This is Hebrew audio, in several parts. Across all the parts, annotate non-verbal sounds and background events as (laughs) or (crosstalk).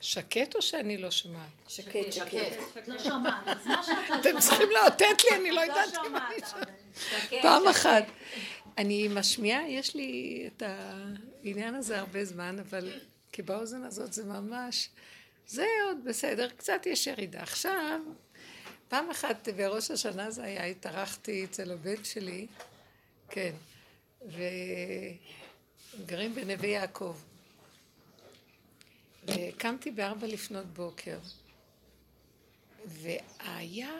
שקט או שאני לא שומעת? שקט, שקט. לא שומעת. אז מה שאת לא אתם צריכים לאותת לי, אני לא יודעת אם אני שומעת. פעם אחת. אני משמיעה, יש לי את העניין הזה הרבה זמן, אבל כי באוזן הזאת זה ממש... זה עוד בסדר, קצת יש ירידה. עכשיו, פעם אחת בראש השנה זה היה, התארחתי אצל הבן שלי, כן, וגרים בנווה יעקב. וקמתי בארבע לפנות בוקר, והיה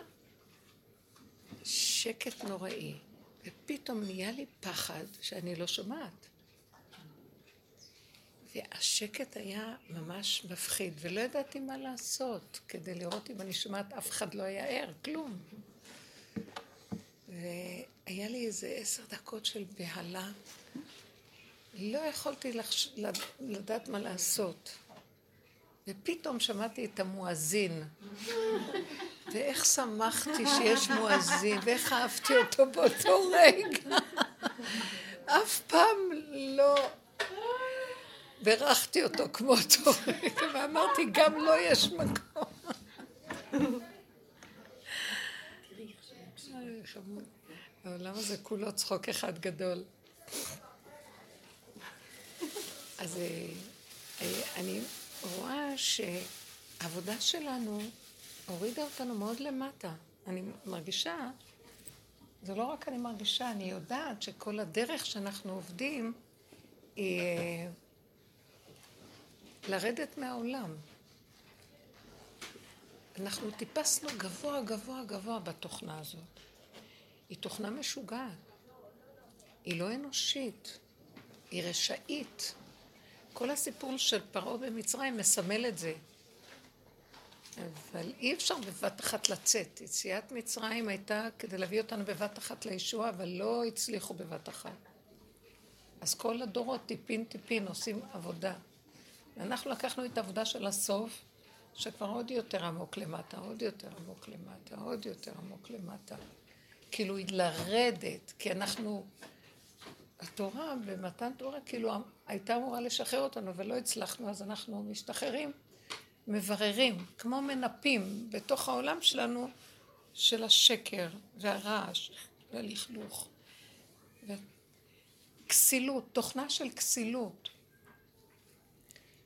שקט נוראי, ופתאום נהיה לי פחד שאני לא שומעת. והשקט היה ממש מפחיד, ולא ידעתי מה לעשות כדי לראות אם אני שומעת, אף אחד לא היה ער, כלום. והיה לי איזה עשר דקות של בהלה. לא יכולתי לחש... לדעת מה לעשות. ופתאום שמעתי את המואזין. ואיך שמחתי שיש מואזין, ואיך אהבתי אותו באותו רגע. אף פעם לא בירכתי אותו כמו אותו רגע, ואמרתי, גם לו לא יש מקום. העולם הזה כולו צחוק אחד גדול. אז אה, אה, אני רואה שהעבודה שלנו הורידה אותנו מאוד למטה. אני מרגישה, זה לא רק אני מרגישה, אני יודעת שכל הדרך שאנחנו עובדים היא אה, לרדת מהעולם. אנחנו טיפסנו גבוה, גבוה, גבוה בתוכנה הזאת. היא תוכנה משוגעת. היא לא אנושית. היא רשאית. כל הסיפור של פרעה במצרים מסמל את זה. אבל אי אפשר בבת אחת לצאת. יציאת מצרים הייתה כדי להביא אותנו בבת אחת לישוע, אבל לא הצליחו בבת אחת. אז כל הדורות טיפין טיפין עושים עבודה. אנחנו לקחנו את העבודה של הסוף, שכבר עוד יותר עמוק למטה, עוד יותר עמוק למטה, עוד יותר עמוק למטה. כאילו לרדת, כי אנחנו, התורה, במתן תורה, כאילו הייתה אמורה לשחרר אותנו ולא הצלחנו, אז אנחנו משתחררים, מבררים, כמו מנפים בתוך העולם שלנו של השקר והרעש והלכלוך. וכסילות, תוכנה של כסילות.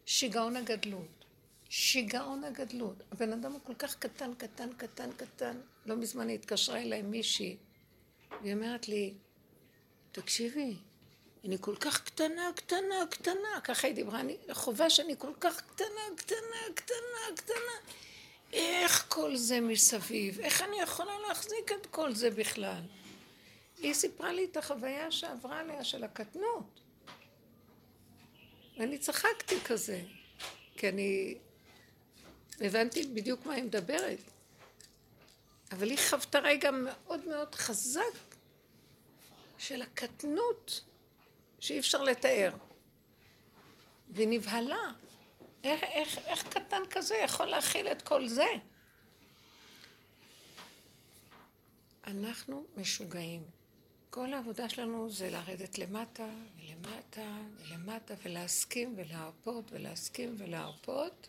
שיגעון הגדלות. שיגעון הגדלות. הבן אדם הוא כל כך קטן, קטן, קטן, קטן. לא מזמן התקשרה אליי מישהי, והיא אומרת לי, תקשיבי, אני כל כך קטנה, קטנה, קטנה. ככה היא דיברה, אני חובה שאני כל כך קטנה, קטנה, קטנה, קטנה. איך כל זה מסביב? איך אני יכולה להחזיק את כל זה בכלל? היא סיפרה לי את החוויה שעברה עליה של הקטנות. ואני צחקתי כזה, כי אני הבנתי בדיוק מה היא מדברת. אבל היא חוותה רגע מאוד מאוד חזק של הקטנות שאי אפשר לתאר. והיא נבהלה. איך, איך, איך קטן כזה יכול להכיל את כל זה? אנחנו משוגעים. כל העבודה שלנו זה לרדת למטה ולמטה ולמטה ולהסכים ולהרפות ולהסכים ולהרפות.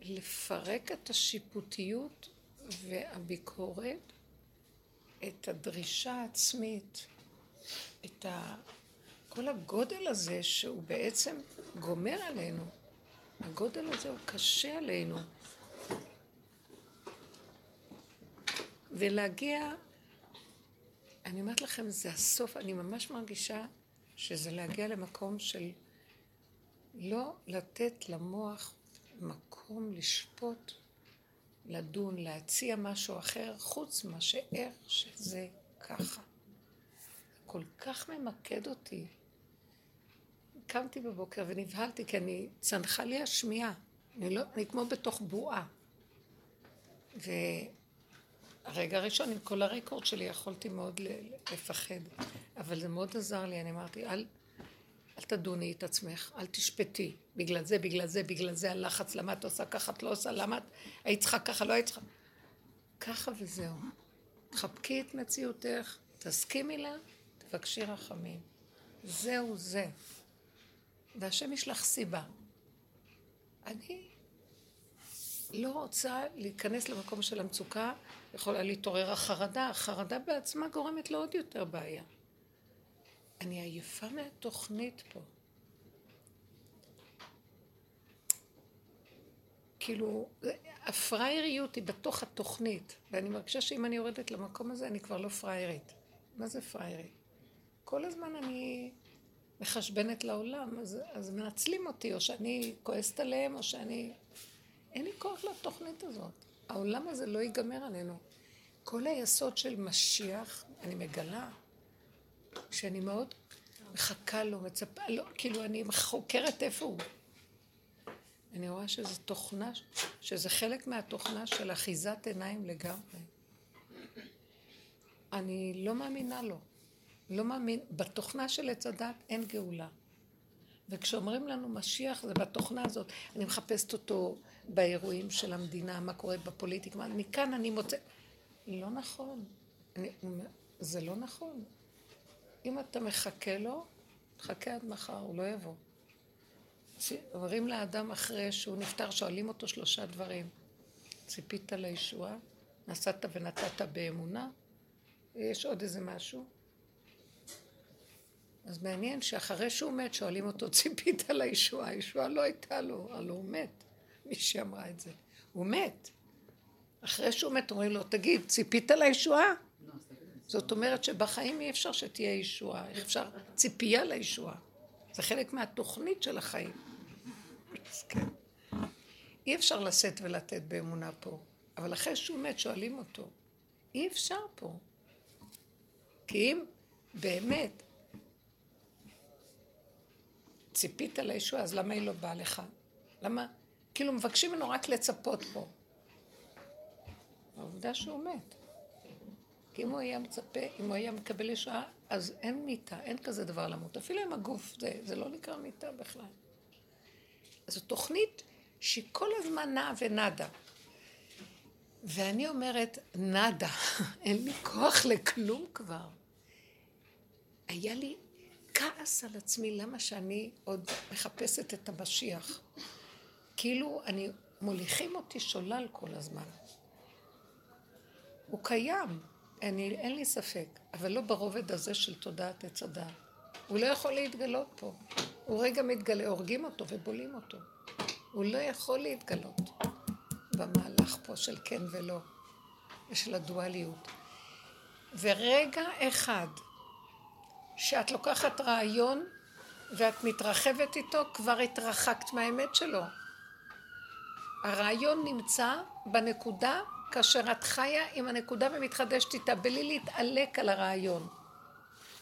לפרק את השיפוטיות והביקורת, את הדרישה העצמית, את ה... כל הגודל הזה שהוא בעצם גומר עלינו. הגודל הזה הוא קשה עלינו. ולהגיע אני אומרת לכם, זה הסוף, אני ממש מרגישה שזה להגיע למקום של לא לתת למוח מקום לשפוט, לדון, להציע משהו אחר, חוץ מאשר איך שזה ככה. כל כך ממקד אותי. קמתי בבוקר ונבהלתי, כי אני, צנחה לי השמיעה. אני, לא, אני כמו בתוך בועה. ו... הרגע הראשון, עם כל הרקורד שלי, יכולתי מאוד לפחד. אבל זה מאוד עזר לי, אני אמרתי, אל, אל תדוני את עצמך, אל תשפטי. בגלל זה, בגלל זה, בגלל זה הלחץ, למה את עושה ככה, את לא עושה, למה את היית צריכה ככה, לא היית צריכה... ככה וזהו. תחבקי את מציאותך, תסכימי לה, תבקשי רחמים. זהו זה. והשם יש לך סיבה. אני לא רוצה להיכנס למקום של המצוקה, יכולה להתעורר החרדה, החרדה בעצמה גורמת לעוד יותר בעיה. אני עייפה מהתוכנית פה. כאילו, הפראייריות היא בתוך התוכנית, ואני מרגישה שאם אני יורדת למקום הזה, אני כבר לא פראיירית. מה זה פראיירית? כל הזמן אני מחשבנת לעולם, אז, אז מנצלים אותי, או שאני כועסת עליהם, או שאני... אין לי כוח לתוכנית הזאת. העולם הזה לא ייגמר עלינו. כל היסוד של משיח, אני מגלה, שאני מאוד מחכה לו, מצפה, לא, כאילו אני חוקרת איפה הוא. אני רואה שזו תוכנה, שזה חלק מהתוכנה של אחיזת עיניים לגמרי. אני לא מאמינה לו. לא מאמין, בתוכנה של עץ הדת אין גאולה. וכשאומרים לנו משיח זה בתוכנה הזאת, אני מחפשת אותו באירועים של המדינה, מה קורה בפוליטיקה, מכאן אני מוצאת... לא נכון. אני, זה לא נכון. אם אתה מחכה לו, תחכה עד מחר, הוא לא יבוא. אומרים לאדם אחרי שהוא נפטר, שואלים אותו שלושה דברים. ציפית לישועה? נסעת ונתת באמונה? יש עוד איזה משהו? אז מעניין שאחרי שהוא מת, שואלים אותו, ציפית לישועה? הישועה לא הייתה לו, הלוא הוא מת. מי שאמרה את זה. הוא מת. אחרי שהוא מת, אומרים לו, תגיד, ציפית לישועה? זאת אומרת שבחיים אי אפשר שתהיה ישועה, איך אפשר? ציפייה לישועה. זה חלק מהתוכנית של החיים. כן. אי אפשר לשאת ולתת באמונה פה, אבל אחרי שהוא מת שואלים אותו, אי אפשר פה. כי אם באמת ציפית לישועה, אז למה היא לא באה לך? למה? כאילו מבקשים ממנו רק לצפות פה. העובדה שהוא מת. כי אם הוא היה מצפה, אם הוא היה מקבל ישועה, אז אין מיטה, אין כזה דבר למות. אפילו עם הגוף, זה, זה לא נקרא מיטה בכלל. זו תוכנית שהיא כל הזמן נעה ונדה. ואני אומרת, נדה, (laughs) אין לי כוח לכלום כבר. היה לי כעס על עצמי, למה שאני עוד מחפשת את המשיח? כאילו, אני, מוליכים אותי שולל כל הזמן. הוא קיים, אני, אין לי ספק, אבל לא ברובד הזה של תודעת עץ הדעת. הוא לא יכול להתגלות פה. הוא רגע מתגלה, הורגים אותו ובולים אותו. הוא לא יכול להתגלות במהלך פה של כן ולא, ושל הדואליות. ורגע אחד שאת לוקחת רעיון ואת מתרחבת איתו, כבר התרחקת מהאמת שלו. הרעיון נמצא בנקודה כאשר את חיה עם הנקודה ומתחדשת איתה, בלי להתעלק על הרעיון,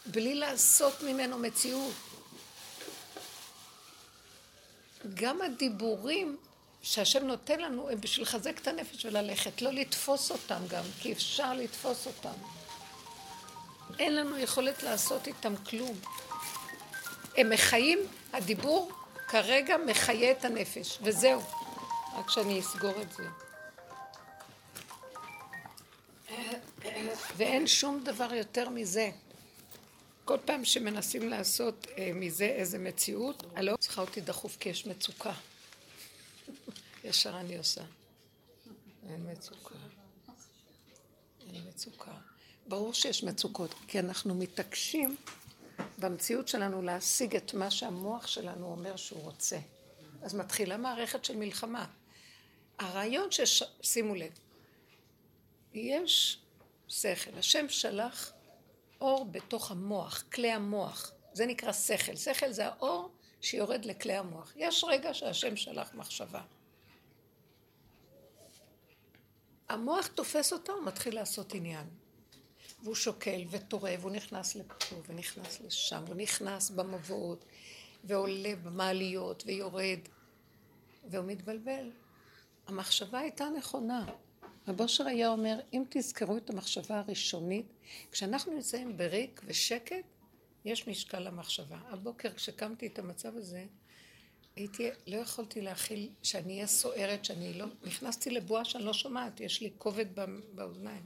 בלי לעשות ממנו מציאות. גם הדיבורים שהשם נותן לנו הם בשביל לחזק את הנפש וללכת, לא לתפוס אותם גם, כי אפשר לתפוס אותם. אין לנו יכולת לעשות איתם כלום. הם מחיים, הדיבור כרגע מחיה את הנפש, וזהו. רק שאני אסגור את זה. ואין שום דבר יותר מזה. כל פעם שמנסים לעשות אה, מזה איזה מציאות, הלא צריכה אותי דחוף כי יש מצוקה. (laughs) ישר אני עושה. אין מצוקה. אין מצוקה. ברור שיש מצוקות, כי אנחנו מתעקשים במציאות שלנו להשיג את מה שהמוח שלנו אומר שהוא רוצה. אז מתחילה מערכת של מלחמה. הרעיון ש... שימו לב, יש שכל. השם שלח אור בתוך המוח, כלי המוח. זה נקרא שכל. שכל זה האור שיורד לכלי המוח. יש רגע שהשם שלח מחשבה. המוח תופס אותו, הוא מתחיל לעשות עניין. והוא שוקל וטורף, והוא נכנס לפה ונכנס לשם, הוא נכנס במבואות, ועולה במעליות ויורד, והוא מתבלבל. המחשבה הייתה נכונה. רב אושר היה אומר, אם תזכרו את המחשבה הראשונית, כשאנחנו נמצאים בריק ושקט, יש משקל למחשבה. הבוקר כשקמתי את המצב הזה, הייתי, לא יכולתי להכיל שאני אהיה סוערת, שאני לא... נכנסתי לבועה שאני לא שומעת, יש לי כובד באוזניים.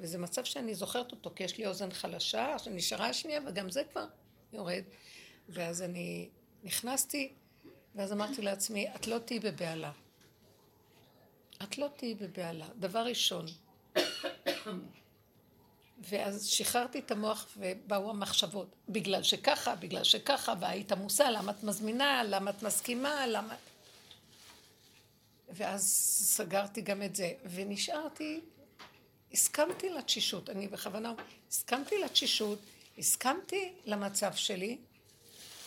וזה מצב שאני זוכרת אותו, כי יש לי אוזן חלשה, שנשארה השנייה, וגם זה כבר יורד. ואז אני נכנסתי ואז אמרתי לעצמי, את לא תהיי בבהלה. את לא תהיי בבהלה. דבר ראשון. ואז שחררתי את המוח ובאו המחשבות. בגלל שככה, בגלל שככה, והיית עמוסה, למה את מזמינה, למה את מסכימה, למה... ואז סגרתי גם את זה, ונשארתי, הסכמתי לתשישות, אני בכוונה, הסכמתי לתשישות, הסכמתי למצב שלי,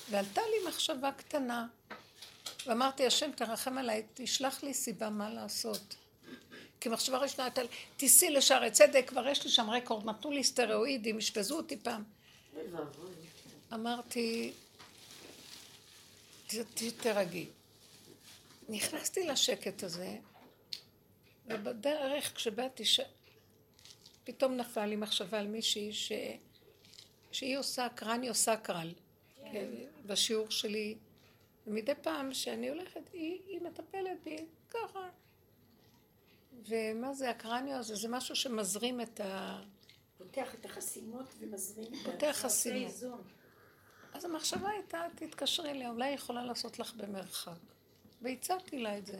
ועלתה לי מחשבה קטנה, ואמרתי, השם תרחם עליי, תשלח לי סיבה מה לעשות. כי מחשבה ראשונה הייתה, תיסעי לשערי צדק, כבר יש לי שם רקורד, נתנו לי סטרואידים, אשפזו אותי פעם. אמרתי, תרגי. נכנסתי לשקט הזה, ובדרך כשבאתי, ש... פתאום נפל לי מחשבה על מישהי ש... שהיא עושה קרניו סקרל. כן. בשיעור שלי, ומדי פעם שאני הולכת, היא, היא מטפלת בי ככה. ומה זה הקרניו הזה? זה משהו שמזרים את ה... פותח את החסימות ומזרים את ה... פותח חסימות. אז המחשבה הייתה, תתקשרי אליה, אולי היא יכולה לעשות לך במרחק. והצעתי לה את זה.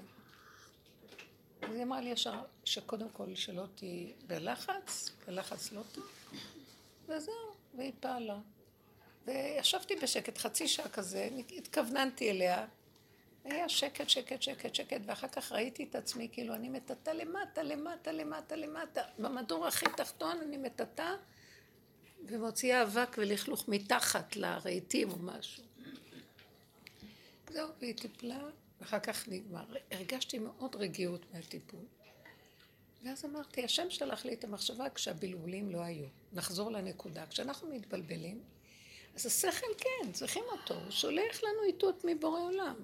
אז היא אמרה לי ישר שקודם כל שלא תהיי בלחץ, בלחץ לא תהיי, וזהו, והיא פעלה. וישבתי בשקט חצי שעה כזה, התכווננתי אליה, היה שקט, שקט, שקט, שקט, ואחר כך ראיתי את עצמי, כאילו אני מטאטה למטה, למטה, למטה, למטה, במדור הכי תחתון אני מטאטה ומוציאה אבק ולכלוך מתחת לרהיטים או משהו. זהו, והיא טיפלה, ואחר כך נגמר. הרגשתי מאוד רגיעות מהטיפול. ואז אמרתי, השם שלח לי את המחשבה כשהבלבולים לא היו. נחזור לנקודה. כשאנחנו מתבלבלים, אז השכל כן, צריכים אותו, הוא שולח לנו איתות מבורא עולם.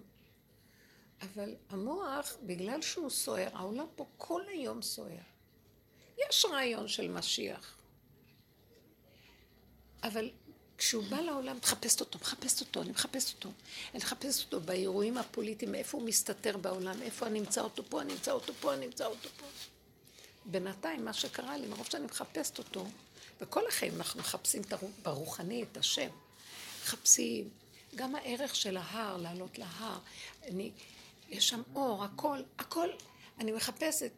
אבל המוח, בגלל שהוא סוער, העולם פה כל היום סוער. יש רעיון של משיח. אבל כשהוא בא לעולם, מחפשת אותו, מחפשת אותו, אני מחפשת אותו. אני מחפשת אותו באירועים הפוליטיים, איפה הוא מסתתר בעולם, איפה אני אמצא אותו פה, אני אמצא אותו פה, אני אמצא אותו פה. בינתיים, מה שקרה לי, מרוב שאני מחפשת אותו, וכל החיים אנחנו מחפשים ברוחני את השם. מחפשים, גם הערך של ההר, לעלות להר. אני, יש שם אור, הכל, הכל, אני מחפשת.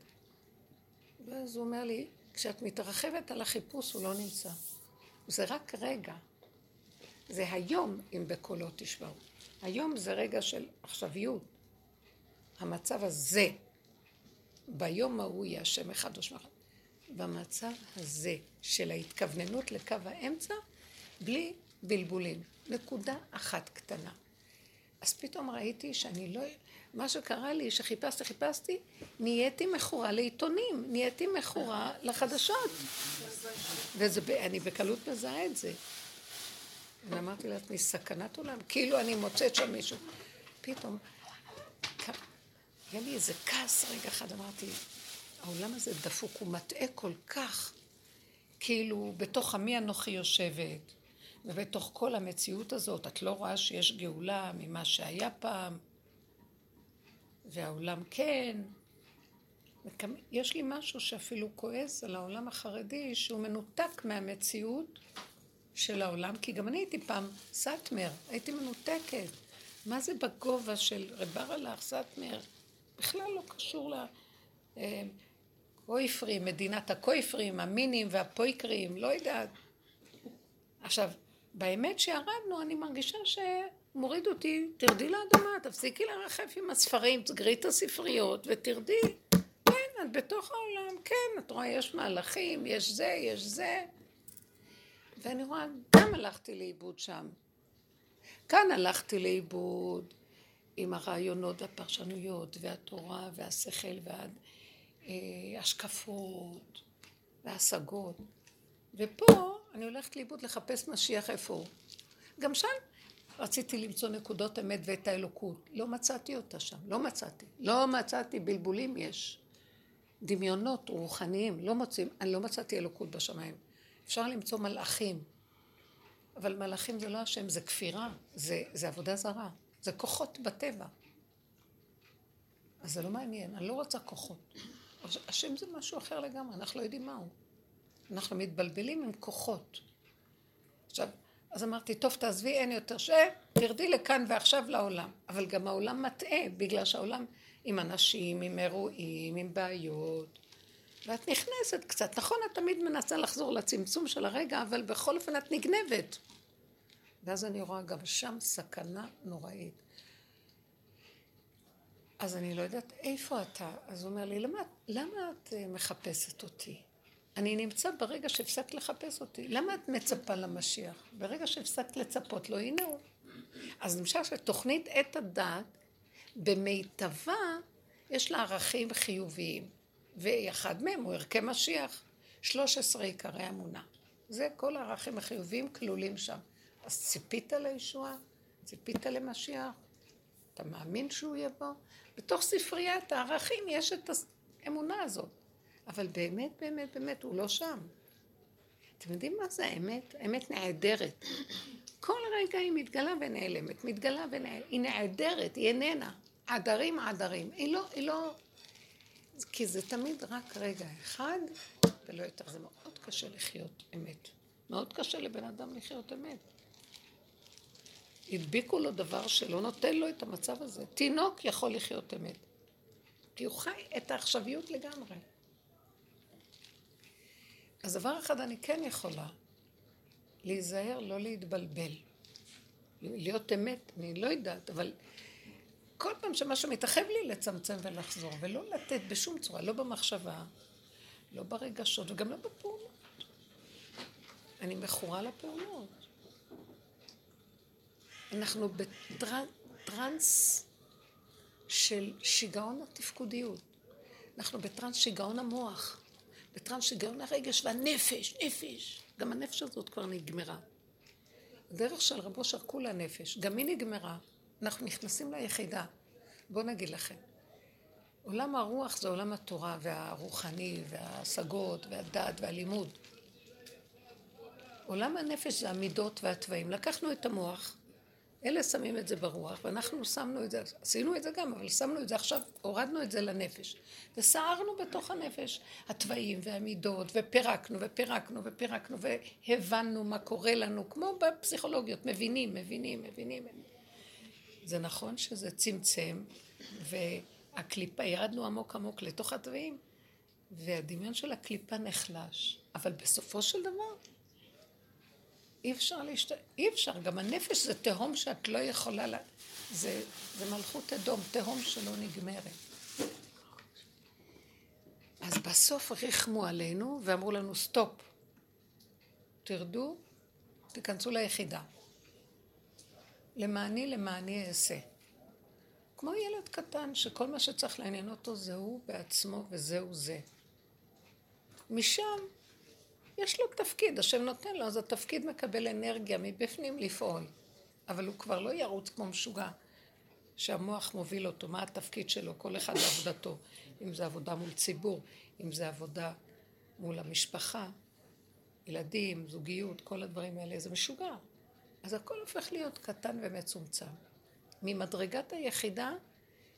ואז הוא אומר לי, כשאת מתרחבת על החיפוש הוא לא נמצא. זה רק רגע. זה היום אם בקולו תשמעו. היום זה רגע של עכשוויות. המצב הזה, ביום ההוא יהיה השם אחד ושמע אחד. במצב הזה של ההתכווננות לקו האמצע, בלי בלבולים. נקודה אחת קטנה. אז פתאום ראיתי שאני לא... מה שקרה לי, שחיפשתי, חיפשתי, נהייתי מכורה לעיתונים, נהייתי מכורה לחדשות. ואני בקלות מזהה את זה. ואמרתי לעצמי, סכנת עולם, כאילו אני מוצאת שם מישהו. פתאום, היה לי איזה כעס רגע אחד, אמרתי, העולם הזה דפוק, הוא מטעה כל כך, כאילו, בתוך עמי אנוכי יושבת, ובתוך כל המציאות הזאת, את לא רואה שיש גאולה ממה שהיה פעם, והעולם כן. יש לי משהו שאפילו כועס על העולם החרדי, שהוא מנותק מהמציאות של העולם, כי גם אני הייתי פעם סאטמר, הייתי מנותקת. מה זה בגובה של רבר הלך, סאטמר? בכלל לא קשור לקויפרים, אה, מדינת הקויפרים, המינים והפויקרים, לא יודעת. עכשיו, באמת שירדנו, אני מרגישה שמוריד אותי, תרדי לאדמה, תפסיקי לרחף עם הספרים, תסגרי את הספריות ותרדי. כן, את בתוך העולם, כן, את רואה, יש מהלכים, יש זה, יש זה. ואני רואה, גם הלכתי לאיבוד שם. כאן הלכתי לאיבוד עם הרעיונות והפרשנויות והתורה והשכל וההשקפות וההשגות. ופה אני הולכת לאיבוד לחפש משיח איפה הוא. גם שם רציתי למצוא נקודות אמת ואת האלוקות. לא מצאתי אותה שם, לא מצאתי. לא מצאתי, בלבולים יש. דמיונות רוחניים, לא מוצאים, אני לא מצאתי אלוקות בשמיים. אפשר למצוא מלאכים, אבל מלאכים זה לא השם, זה כפירה, זה, זה עבודה זרה, זה כוחות בטבע. אז זה לא מעניין, אני לא רוצה כוחות. השם זה משהו אחר לגמרי, אנחנו לא יודעים מהו. אנחנו מתבלבלים עם כוחות. עכשיו, אז אמרתי, טוב, תעזבי, אין יותר ש... תרדי לכאן ועכשיו לעולם. אבל גם העולם מטעה, בגלל שהעולם עם אנשים, עם אירועים, עם בעיות. ואת נכנסת קצת. נכון, את תמיד מנסה לחזור לצמצום של הרגע, אבל בכל אופן את נגנבת. ואז אני רואה גם שם סכנה נוראית. אז אני לא יודעת איפה אתה. אז הוא אומר לי, למה, למה את אה, מחפשת אותי? אני נמצא ברגע שהפסקת לחפש אותי. למה את מצפה למשיח? ברגע שהפסקת לצפות לו, הנה הוא. אז למשל שתוכנית עת הדת, במיטבה, יש לה ערכים חיוביים. ואחד מהם הוא ערכי משיח. 13 עיקרי אמונה. זה כל הערכים החיוביים כלולים שם. אז ציפית לישועה? ציפית למשיח? אתה מאמין שהוא יבוא? בתוך ספריית הערכים יש את האמונה הזאת. אבל באמת, באמת, באמת, הוא לא שם. אתם יודעים מה זה האמת? האמת נעדרת. כל רגע היא מתגלה ונעלמת, מתגלה ונעלמת. היא נעדרת, היא איננה. עדרים עדרים. היא לא, היא לא... כי זה תמיד רק רגע אחד, ולא יותר. זה מאוד קשה לחיות אמת. מאוד קשה לבן אדם לחיות אמת. הדביקו לו דבר שלא נותן לו את המצב הזה. תינוק יכול לחיות אמת. כי הוא חי את העכשוויות לגמרי. אז דבר אחד אני כן יכולה, להיזהר, לא להתבלבל. להיות אמת, אני לא יודעת, אבל כל פעם שמשהו מתרחב לי, לצמצם ולחזור, ולא לתת בשום צורה, לא במחשבה, לא ברגשות, וגם לא בפעולות. אני מכורה לפעולות. אנחנו בטרנס של שיגעון התפקודיות. אנחנו בטרנס שיגעון המוח. בטרנס שיגעון הרגש והנפש, נפש. גם הנפש הזאת כבר נגמרה. הדרך של רבו כולה נפש, גם היא נגמרה. אנחנו נכנסים ליחידה. בואו נגיד לכם. עולם הרוח זה עולם התורה והרוחני וההשגות והדת והלימוד. עולם הנפש זה המידות והתוואים. לקחנו את המוח, אלה שמים את זה ברוח, ואנחנו שמנו את זה, עשינו את זה גם, אבל שמנו את זה עכשיו, הורדנו את זה לנפש. וסערנו בתוך הנפש התוואים והמידות, ופירקנו ופירקנו ופירקנו, והבנו מה קורה לנו, כמו בפסיכולוגיות, מבינים, מבינים, מבינים. זה נכון שזה צמצם, והקליפה, ירדנו עמוק עמוק לתוך התוואים, והדמיון של הקליפה נחלש. אבל בסופו של דבר, אי אפשר להשת... אי אפשר, גם הנפש זה תהום שאת לא יכולה לה... זה, זה מלכות אדום, תהום שלא נגמרת. אז בסוף ריחמו עלינו ואמרו לנו סטופ, תרדו, תיכנסו ליחידה. למעני למעני אעשה. כמו ילד קטן שכל מה שצריך לעניין אותו זה הוא בעצמו וזהו זה. משם יש לו תפקיד, השם נותן לו, אז התפקיד מקבל אנרגיה מבפנים לפעול. אבל הוא כבר לא ירוץ כמו משוגע, שהמוח מוביל אותו, מה התפקיד שלו, כל אחד בעבודתו. אם זה עבודה מול ציבור, אם זה עבודה מול המשפחה, ילדים, זוגיות, כל הדברים האלה, זה משוגע. אז הכל הופך להיות קטן ומצומצם. ממדרגת היחידה,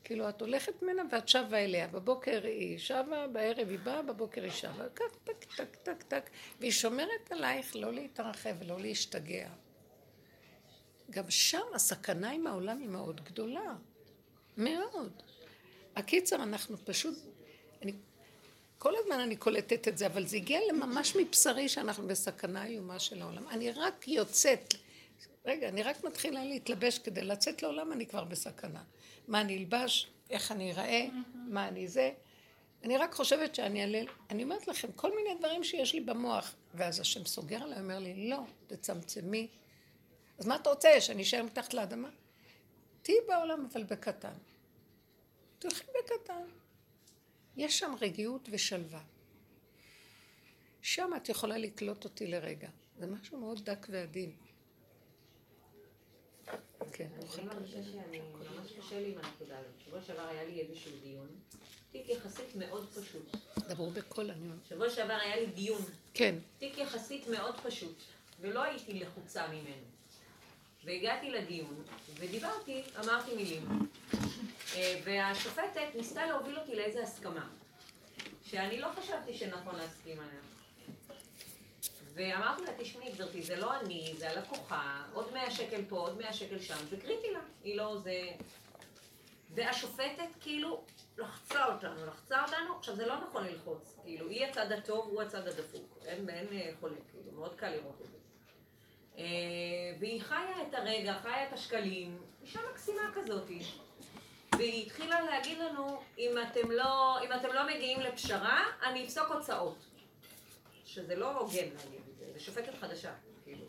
כאילו את הולכת ממנה ואת שבה אליה. בבוקר היא שבה, בערב היא באה, בבוקר היא שבה. טק, טק, טק, טק, טק. והיא שומרת עלייך לא להתרחב ולא להשתגע. גם שם הסכנה עם העולם היא מאוד גדולה. מאוד. הקיצר, אנחנו פשוט... אני, כל הזמן אני קולטת את זה, אבל זה הגיע ממש מבשרי שאנחנו בסכנה איומה של העולם. אני רק יוצאת רגע, אני רק מתחילה להתלבש כדי לצאת לעולם, אני כבר בסכנה. מה אני אלבש, איך אני אראה, מה אני זה. אני רק חושבת שאני אעלה, אני אומרת לכם, כל מיני דברים שיש לי במוח. ואז השם סוגר עליי, אומר לי, לא, תצמצמי. אז מה אתה רוצה, שאני אשאר מתחת לאדמה? תהיי בעולם, אבל בקטן. תלכי בקטן. יש שם רגיעות ושלווה. שם את יכולה לקלוט אותי לרגע. זה משהו מאוד דק ועדין. כן. אני מרגישה שאני, ממש קשה לי עם הנקודה הזאת. שבוע שעבר היה לי איזשהו דיון, תיק יחסית מאוד פשוט. דברו בקול, אני אומרת. שבוע שעבר היה לי דיון. כן. תיק יחסית מאוד פשוט, ולא הייתי לחוצה ממנו. והגעתי לדיון, ודיברתי, אמרתי מילים. אה, והשופטת ניסתה להוביל אותי לאיזו הסכמה, שאני לא חשבתי שנכון להסכים עליה. ואמרתי לה, תשמעי גברתי, זה לא אני, זה הלקוחה, עוד 100 שקל פה, עוד 100 שקל שם, זה קריטי לה, היא לא זה... והשופטת כאילו לחצה אותנו, לחצה אותנו, עכשיו זה לא נכון ללחוץ, כאילו, היא הצד הטוב, הוא הצד הדפוק, אין, אין אה, חולק, כאילו, מאוד קל לראות את זה. אה, והיא חיה את הרגע, חיה את השקלים, אישה מקסימה כזאתי. והיא התחילה להגיד לנו, אם אתם לא, אם אתם לא מגיעים לפשרה, אני אפסוק הוצאות. שזה לא הוגן להגיד את זה, זה שופטת חדשה, כאילו.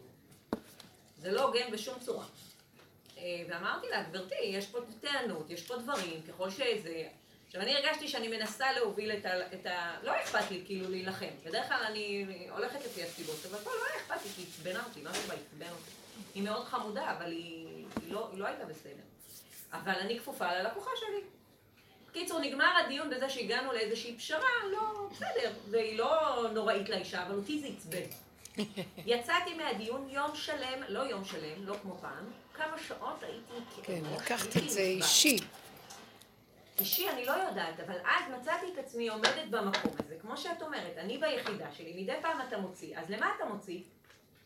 זה לא הוגן בשום צורה. אה, ואמרתי לה, גברתי, יש פה טענות, יש פה דברים, ככל שזה... עכשיו, אני הרגשתי שאני מנסה להוביל את ה... את ה... לא אכפת לי כאילו להילחם. בדרך כלל אני הולכת לפי הסיבות, אבל פה לא היה אכפת לי, כי היא עצבנה אותי, משהו בה עצבן אותי. היא מאוד חמודה, אבל היא, היא, לא, היא לא הייתה בסדר. אבל אני כפופה ללקוחה שלי. קיצור, נגמר הדיון בזה שהגענו לאיזושהי פשרה, לא, בסדר, והיא לא נוראית לאישה, אבל אותי זה עצבן. (laughs) יצאתי מהדיון יום שלם, לא יום שלם, לא כמו פעם, כמה שעות הייתי... כן, לקחת את זה. אישי. אישי אני לא יודעת, אבל אז מצאתי את עצמי עומדת במקום הזה, כמו שאת אומרת, אני ביחידה שלי, מדי פעם אתה מוציא, אז למה אתה מוציא?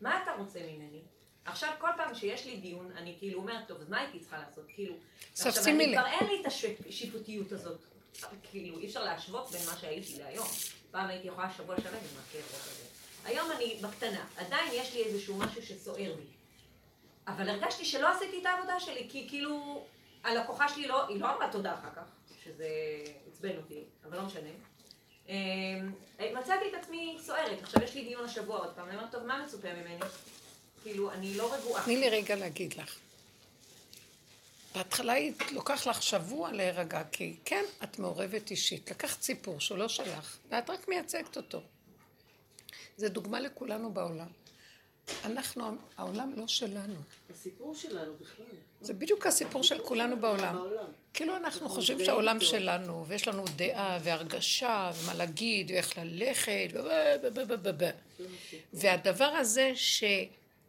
מה אתה רוצה ממני? עכשיו כל פעם שיש לי דיון, אני כאילו אומרת, טוב, אז מה הייתי צריכה לעשות? כאילו, עכשיו, שימי אני לב. כבר אין לי את השיפוטיות הזאת, כאילו, אי אפשר להשוות בין מה שהייתי להיום. פעם הייתי יכולה שבוע שלם עם הכאב הזה. היום אני בקטנה, עדיין יש לי איזשהו משהו שסוער בי. אבל הרגשתי שלא עשיתי את העבודה שלי, כי כאילו, הלקוחה שלי לא, היא לא אמרה תודה אחר כך, שזה עצבן אותי, אבל לא משנה. אמ, מצאתי את עצמי סוערת, עכשיו יש לי דיון השבוע עוד פעם, אני אומרת, טוב, מה מצופה ממני? כאילו, אני לא רגועה. תני לי רגע להגיד לך. בהתחלה היא לוקח לך שבוע להירגע, כי כן, את מעורבת אישית. לקחת סיפור שהוא לא שלך, ואת רק מייצגת אותו. זה דוגמה לכולנו בעולם. אנחנו, העולם לא שלנו. הסיפור שלנו בכלל. זה בדיוק הסיפור של כולנו בעולם. כאילו אנחנו חושבים שהעולם שלנו, ויש לנו דעה והרגשה, ומה להגיד, ואיך ללכת, ו... ו- ו- ו- ו- ו- והדבר הזה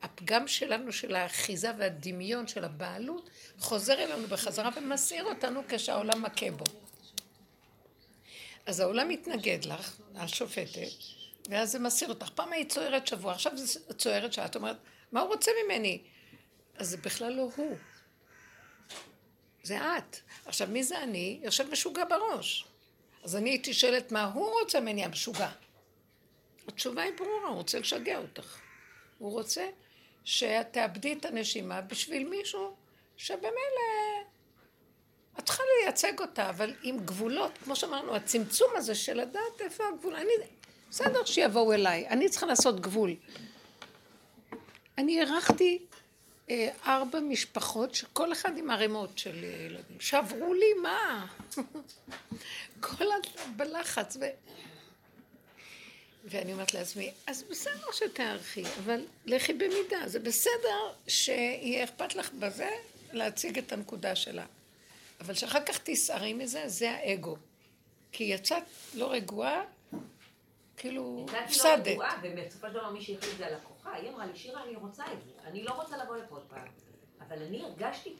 שהפגם שלנו, של האחיזה והדמיון של הבעלות, חוזר אלינו בחזרה ומסעיר אותנו כשהעולם מכה בו. אז העולם מתנגד לך, השופטת, ואז זה מסעיר אותך. פעם היית צוערת שבוע, עכשיו זה צוערת שעה, את אומרת, מה הוא רוצה ממני? אז זה בכלל לא הוא. זה את. עכשיו, מי זה אני? יושב משוגע בראש. אז אני הייתי שואלת מה הוא רוצה ממני, המשוגע. התשובה היא ברורה, הוא רוצה לשגע אותך. הוא רוצה שאת תאבדי את הנשימה בשביל מישהו שבמילא את צריכה לייצג אותה, אבל עם גבולות, כמו שאמרנו, הצמצום הזה של לדעת איפה הגבול. אני, בסדר שיבואו אליי, אני צריכה לעשות גבול. אני אירחתי אה, ארבע משפחות שכל אחד עם ערימות של ילדים. שברו לי מה? (laughs) כל הזמן בלחץ. ו... ואני אומרת לעצמי, אז בסדר שתערכי, אבל לכי במידה. זה בסדר שיהיה אכפת לך בזה להציג את הנקודה שלה. אבל שאחר כך תסערי מזה, זה האגו. כי יצאת לא רגועה, כאילו, יצאתי לא הפסדת. רגועה, ובסופו של דבר מי שהחליט זה הלקוחה, היא אמרה לי, שירה, אני רוצה את זה, אני לא רוצה לבוא לפה עוד פעם. אבל אני הרגשתי,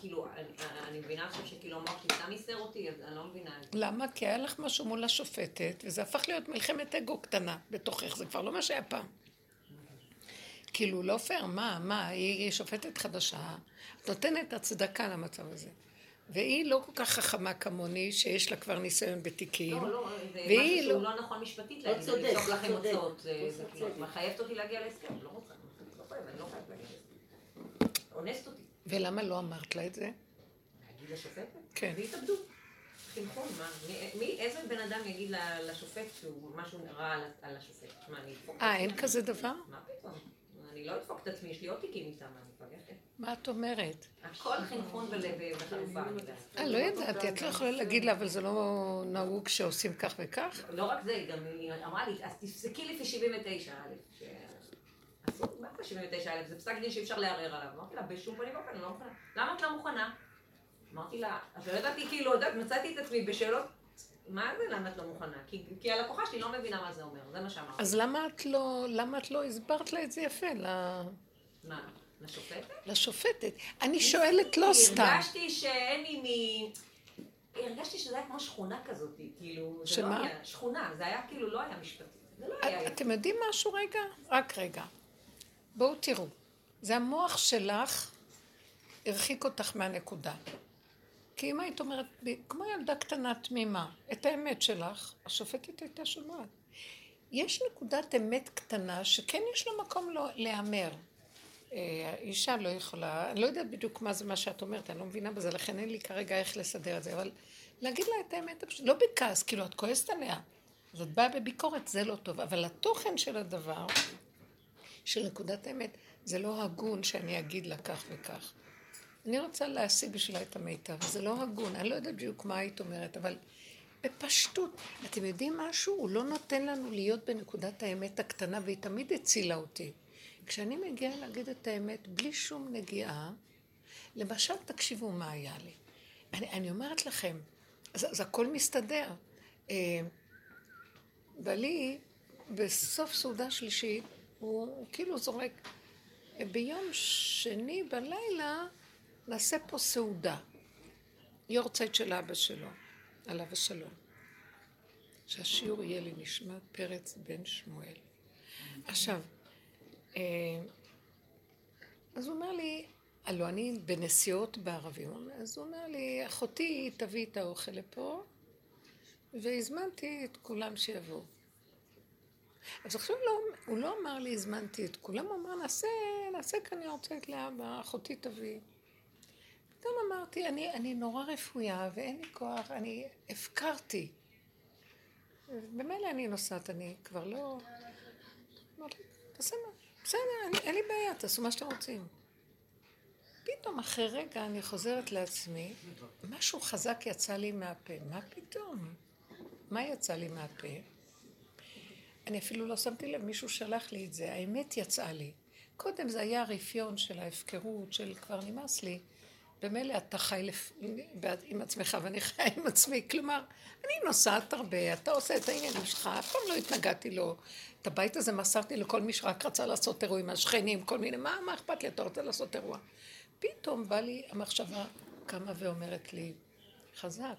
כאילו, אני, אני מבינה עכשיו שכאילו שלי סתם ייסר אותי, אז אני לא מבינה את זה. למה? כי היה לך משהו מול השופטת, וזה הפך להיות מלחמת אגו קטנה בתוכך, זה כבר לא מה שהיה פעם. כאילו, לא פייר, מה, מה, היא, שופטת חדשה, את נותנת הצדקה למצב הזה. והיא לא כל כך חכמה כמוני, שיש לה כבר ניסיון בתיקים. לא, לא, זה משהו שהוא לא- לא נכון משפטית לא להגיד, צודק, לכם. הוצאות, זה לא. כאילו, מחייבת אותי להגיע להסכם, לא רוצה, לא חייבת, אני לא חייבת להגיע להסכם. אונסת אותי. ולמה לא אמרת לה את זה? להגיד לשופטת? כן. והתאבדו. חינכון, מה? מי- איזה בן אדם יגיד לשופט שהוא משהו רע על- על השופט? מה, אני אדפוק את אה? אין כזה דבר? מה פתאום? אני לא אדפוק את עצמי, יש לי עוד תיקים איתם, אני מפגשת. מה את אומרת? הכל חינכון יודעת. אה, לא ידעתי, את לא יכולה להגיד לה, אבל זה לא נהוג שעושים כך וכך? לא רק זה, גם היא אמרה לי, אז תפסקי לפי 79 א', מה זה 79 א'? זה פסק דין שאי אפשר לערער עליו. אמרתי לה, בשום פנים ואופן, אני לא מוכנה. למה את לא מוכנה? אמרתי לה, אז לא ידעתי, כאילו, מצאתי את עצמי בשאלות, מה זה למה את לא מוכנה? כי, כי הלקוחה שלי לא מבינה מה זה אומר, זה מה שאמרתי. אז למה את לא, למה את לא הסברת לה את זה יפה, ל- מה, לשופטת? לשופטת? אני שואלת לא סתם. הרגשתי שאין לי מ... הרגשתי שזה היה כמו שכונה כזאת, כאילו, זה לא שמה? היה, שכונה, זה היה כאילו לא היה משפטי. זה לא היה... אתם יודעים משהו רגע? רק רגע. בואו תראו. זה המוח שלך הרחיק אותך מהנקודה. כי אם היית אומרת, כמו ילדה קטנה תמימה, את האמת שלך, השופטת הייתה שומעת. יש נקודת אמת קטנה שכן יש לה מקום לא להיאמר. אה, האישה לא יכולה, אני לא יודעת בדיוק מה זה מה שאת אומרת, אני לא מבינה בזה, לכן אין לי כרגע איך לסדר את זה, אבל להגיד לה את האמת, לא בכעס, כאילו את כועסת עליה. אז את באה בביקורת, זה לא טוב. אבל התוכן של הדבר, של נקודת האמת, זה לא הגון שאני אגיד לה כך וכך. אני רוצה להשיג בשבילה את המיטב, זה לא הגון, אני לא יודעת בדיוק מה היית אומרת, אבל בפשטות. אתם יודעים משהו? הוא לא נותן לנו להיות בנקודת האמת הקטנה, והיא תמיד הצילה אותי. כשאני מגיעה להגיד את האמת בלי שום נגיעה, למשל, תקשיבו מה היה לי. אני, אני אומרת לכם, זה, זה הכל מסתדר. אה, בסוף סעודה שלישית, הוא, כאילו זורק, ביום שני בלילה נעשה פה סעודה. יורצייט של אבא שלו, עליו השלום. שהשיעור יהיה לנשמת פרץ בן שמואל. עכשיו, אה, אז הוא אומר לי, הלוא אני בנסיעות בערבים, אז הוא אומר לי, אחותי תביא את האוכל לפה, והזמנתי את כולם שיבואו. אז עכשיו לא, הוא לא אמר לי, הזמנתי את כולם, הוא אמר, נעשה, נעשה כאן יורצייט לאבא, אחותי תביא. פתאום אמרתי, אני, אני נורא רפויה ואין לי כוח, אני הפקרתי. במילא אני נוסעת, אני כבר לא... תעשה מה, בסדר, אין לי בעיה, תעשו מה שאתם רוצים. פתאום אחרי רגע אני חוזרת לעצמי, משהו חזק יצא לי מהפה. מה פתאום? מה יצא לי מהפה? אני אפילו לא שמתי לב, מישהו שלח לי את זה, האמת יצאה לי. קודם זה היה הרפיון של ההפקרות, של כבר נמאס לי. במילא אתה חי לפ... עם עצמך ואני חי עם עצמי. כלומר, אני נוסעת הרבה, אתה עושה את העניינים שלך, אף פעם לא התנגדתי לו. את הבית הזה מסרתי לכל מי שרק רצה לעשות אירועים, השכנים, כל מיני, מה, מה אכפת לי, אתה רוצה לעשות אירוע. פתאום בא לי המחשבה קמה ואומרת לי, חזק,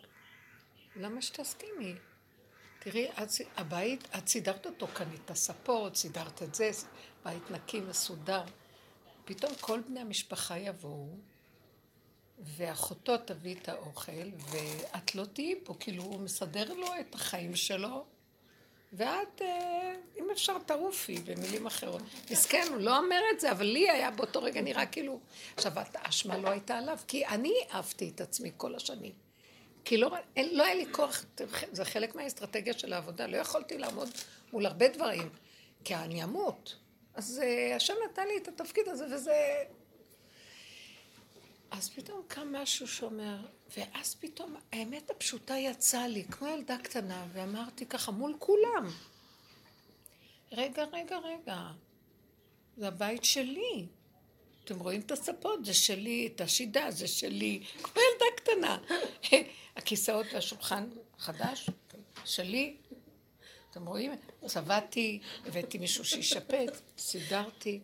למה שתסכימי? תראי, את, הבית, את סידרת אותו, קנית את הספות, סידרת את זה, בית נקי, מסודר. פתאום כל בני המשפחה יבואו, ואחותו תביא את האוכל, ואת לא תהיי פה, כאילו הוא מסדר לו את החיים שלו, ואת, אה, אם אפשר, תעופי, במילים אחרות. מסכן, הוא לא אומר את זה, אבל לי היה באותו רגע נראה כאילו... עכשיו, האשמה לא הייתה עליו, כי אני אהבתי את עצמי כל השנים. כי לא, לא היה לי כוח, זה חלק מהאסטרטגיה של העבודה, לא יכולתי לעמוד מול הרבה דברים, כי אני אמות. אז uh, השם נתן לי את התפקיד הזה, וזה... אז פתאום קם משהו שאומר, ואז פתאום האמת הפשוטה יצאה לי, כמו ילדה קטנה, ואמרתי ככה מול כולם, רגע, רגע, רגע, זה הבית שלי. אתם רואים את הספות, זה שלי, את השידה, זה שלי, כמו ילדה קטנה. (laughs) הכיסאות והשולחן חדש, שלי. אתם רואים? צבעתי, הבאתי מישהו שישפץ, סידרתי.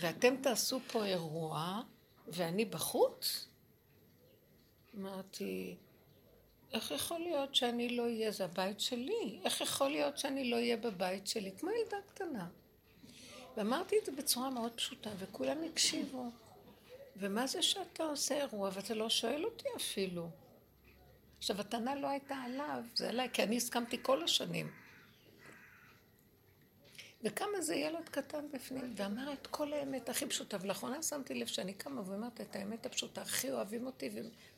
ואתם תעשו פה אירוע, ואני בחוץ? אמרתי, איך יכול להיות שאני לא אהיה? זה הבית שלי. איך יכול להיות שאני לא אהיה בבית שלי? כמו ילדה קטנה. ואמרתי את זה בצורה מאוד פשוטה, וכולם הקשיבו. ומה זה שאתה עושה אירוע ואתה לא שואל אותי אפילו? עכשיו, הטענה לא הייתה עליו, זה עליי, כי אני הסכמתי כל השנים. וקם איזה ילד קטן בפנים, ואמר את כל האמת הכי פשוטה. ולאחרונה שמתי לב שאני קמה ואומרת את האמת הפשוטה, הכי אוהבים אותי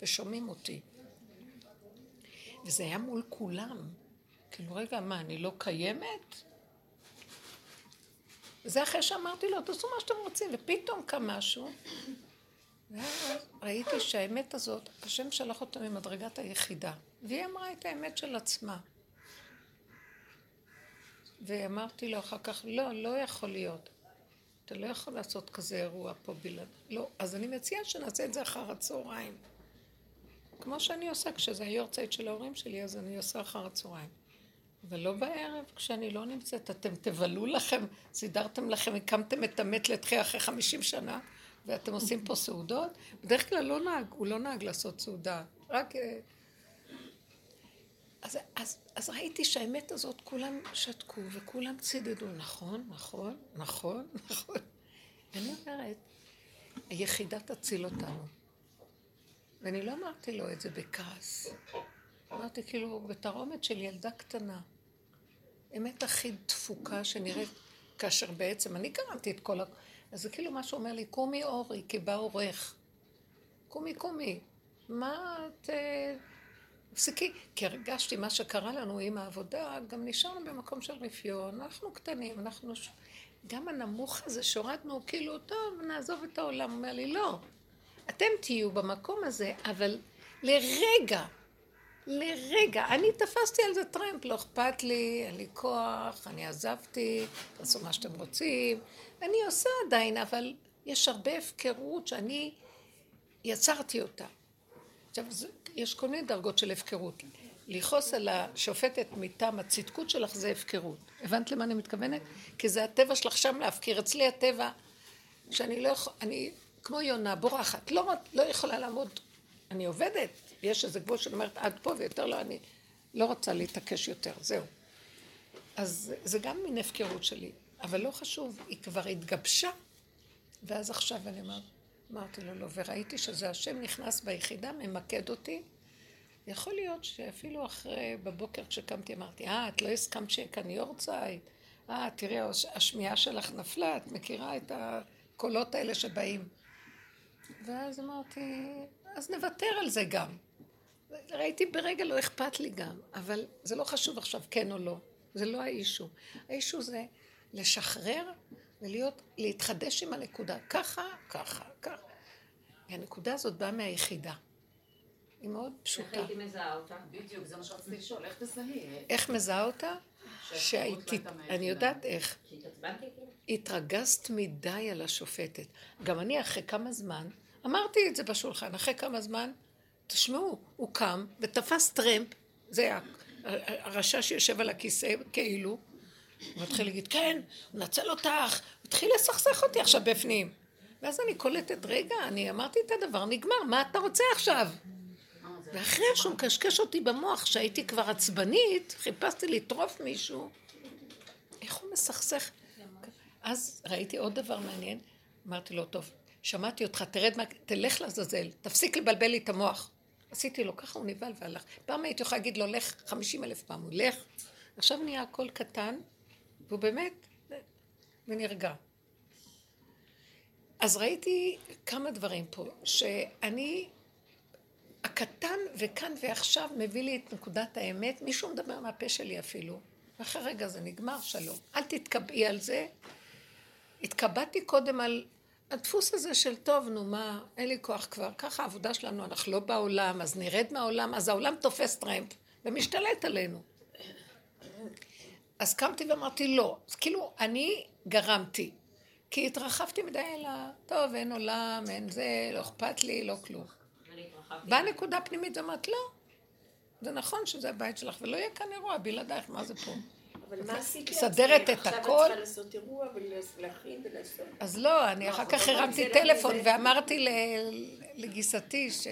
ושומעים אותי. וזה היה מול כולם. כאילו, רגע, מה, אני לא קיימת? וזה אחרי שאמרתי לו, תעשו מה שאתם רוצים, ופתאום קם משהו, ואז ראיתי שהאמת הזאת, השם שלח אותה ממדרגת היחידה, והיא אמרה את האמת של עצמה. ואמרתי לו אחר כך, לא, לא יכול להיות. אתה לא יכול לעשות כזה אירוע פה בלעד. לא, אז אני מציעה שנעשה את זה אחר הצהריים. כמו שאני עושה, כשזה היורצייט של ההורים שלי, אז אני עושה אחר הצהריים. ולא בערב, כשאני לא נמצאת. אתם תבלו לכם, סידרתם לכם, הקמתם את המת לתחייה אחרי חמישים שנה, ואתם עושים פה סעודות. בדרך כלל לא נהג, הוא לא נהג לעשות סעודה. רק... אה, אז, אז, אז ראיתי שהאמת הזאת, כולם שתקו וכולם צידדו, נכון, נכון, נכון, נכון. ואני אומרת, היחידה תציל אותנו. ואני לא אמרתי לו את זה בכעס. אמרתי כאילו, בתרעומת של ילדה קטנה. אמת הכי דפוקה שנראית, כאשר בעצם אני קראתי את כל ה... אז זה כאילו מה שאומר לי, קומי אורי, כי בא אורך. קומי, קומי. מה את... אה, תפסיקי. כי הרגשתי מה שקרה לנו עם העבודה, גם נשארנו במקום של רפיון, אנחנו קטנים, אנחנו... גם הנמוך הזה שהורדנו, כאילו, טוב, נעזוב את העולם. הוא אומר לי, לא. אתם תהיו במקום הזה, אבל לרגע, לרגע, אני תפסתי על זה טרמפ, לא אכפת לי, אין לי כוח, אני עזבתי, תעשו מה שאתם רוצים. אני עושה עדיין, אבל יש הרבה הפקרות שאני יצרתי אותה. עכשיו, יש כל מיני דרגות של הפקרות. לכעוס על השופטת מטעם הצדקות שלך זה הפקרות. הבנת למה אני מתכוונת? כי זה הטבע שלך שם להפקיר. אצלי הטבע, שאני לא יכול, אני כמו יונה, בורחת, לא, לא יכולה לעמוד. אני עובדת, יש איזה גבול שאני אומרת עד פה ויותר לא, אני לא רוצה להתעקש יותר, זהו. אז זה גם מין הפקרות שלי, אבל לא חשוב, היא כבר התגבשה, ואז עכשיו אני אומרת, אמרתי לו לא, וראיתי שזה השם נכנס ביחידה, ממקד אותי. יכול להיות שאפילו אחרי, בבוקר כשקמתי אמרתי, אה, את לא הסכמת שיהיה כאן יורצייט? אה, תראי, השמיעה שלך נפלה, את מכירה את הקולות האלה שבאים. ואז אמרתי, אז נוותר על זה גם. ראיתי ברגע, לא אכפת לי גם, אבל זה לא חשוב עכשיו כן או לא, זה לא האישו. האישו זה לשחרר ולהיות, להתחדש עם הנקודה, ככה, ככה, ככה. הנקודה הזאת באה מהיחידה. היא מאוד פשוטה. איך הייתי מזהה אותה? בדיוק, זה מה שרציתי לשאול, איך תזהי? איך מזהה אותה? שהייתי, אני יודעת איך. התרגזת מדי על השופטת. גם אני אחרי כמה זמן, אמרתי את זה בשולחן, אחרי כמה זמן, תשמעו, הוא קם ותפס טרמפ, זה הרשע שיושב על הכיסא, כאילו, הוא מתחיל להגיד, כן, מנצל אותך, הוא התחיל לסכסך אותי עכשיו בפנים. ואז אני קולטת, רגע, אני אמרתי את הדבר, נגמר, מה אתה רוצה עכשיו? ואחרי שהוא מקשקש אותי במוח, שהייתי כבר עצבנית, חיפשתי לטרוף מישהו, איך הוא מסכסך? אז ראיתי עוד דבר מעניין, אמרתי לו, טוב, שמעתי אותך, תרד, מה... תלך לעזאזל, תפסיק לבלבל לי את המוח. עשיתי לו, ככה הוא נבהל והלך. פעם הייתי יכולה להגיד לו, לך חמישים אלף פעם, הוא לך. עכשיו נהיה הכל קטן, והוא באמת, ונרגע. אז ראיתי כמה דברים פה, שאני, הקטן וכאן ועכשיו מביא לי את נקודת האמת, מישהו מדבר מהפה שלי אפילו, ואחרי רגע זה נגמר, שלום. אל תתקבעי על זה. התקבעתי קודם על הדפוס הזה של טוב, נו מה, אין לי כוח כבר, ככה העבודה שלנו, אנחנו לא בעולם, אז נרד מהעולם, אז העולם תופס טרמפ ומשתלט עלינו. אז קמתי ואמרתי לא, אז כאילו אני גרמתי, כי התרחבתי מדי אלא, טוב, אין עולם, אין זה, לא אכפת לי, לא כלום. באה נקודה פנימית ואמרת, לא, זה נכון שזה הבית שלך, ולא יהיה כאן אירוע בלעדייך, מה זה פה? אבל מה עשיתי? מסדרת את עכשיו את הכל. צריכה לעשות אירוע ולהכין ולעשות. אז לא, אני אחר כך הרמתי טלפון ואמרתי לגיסתי ש-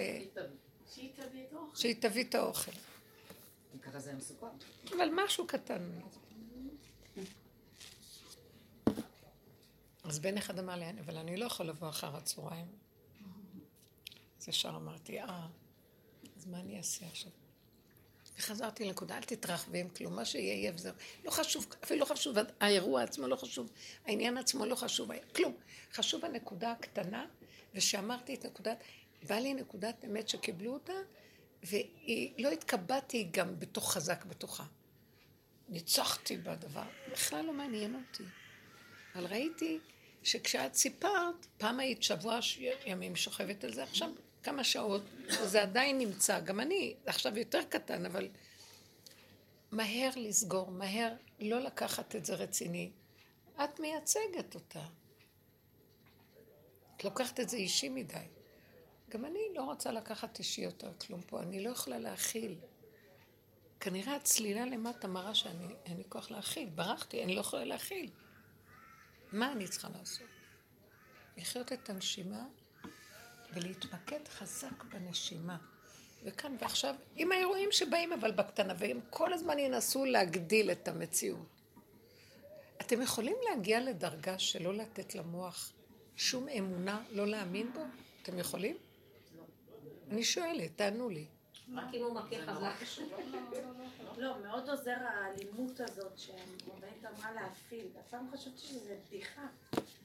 שהיא תביא את האוכל. שהיא תביא את האוכל. ככה זה מסוכן. אבל משהו קטן. אז בן אחד אמר לי, אבל אני לא יכול לבוא אחר הצהריים. אז ישר אמרתי, אה, אז מה אני אעשה עכשיו? וחזרתי לנקודה, אל תתרחבי עם כלום, מה שיהיה יהיה וזהו. לא חשוב, אפילו לא חשוב, האירוע עצמו לא חשוב, העניין עצמו לא חשוב, כלום. חשוב הנקודה הקטנה, ושאמרתי את נקודת, בא לי נקודת אמת שקיבלו אותה, ולא התקבעתי גם בתוך חזק בתוכה. ניצחתי בדבר, בכלל לא מעניין אותי. אבל ראיתי שכשאת סיפרת, פעם היית שבוע ימים שוכבת על זה, עכשיו כמה שעות, וזה עדיין נמצא, גם אני, עכשיו יותר קטן, אבל מהר לסגור, מהר לא לקחת את זה רציני. את מייצגת אותה. את לוקחת את זה אישי מדי. גם אני לא רוצה לקחת אישי יותר כלום פה, אני לא יכולה להכיל. כנראה הצלילה למטה מראה שאני, אין לי כוח להכיל. ברחתי, אני לא יכולה להכיל. מה אני צריכה לעשות? לחיות את הנשימה ולהתמקד חזק בנשימה. וכאן ועכשיו, עם האירועים שבאים אבל בקטנה, והם כל הזמן ינסו להגדיל את המציאות. אתם יכולים להגיע לדרגה שלא לתת למוח שום אמונה, לא להאמין בו? אתם יכולים? אני שואלת, תענו לי. רק אם הוא מכה חזק. לא, מאוד עוזר האלימות הזאת שהרבנית אמרה להפעיל. אף פעם חשבתי שזה בדיחה.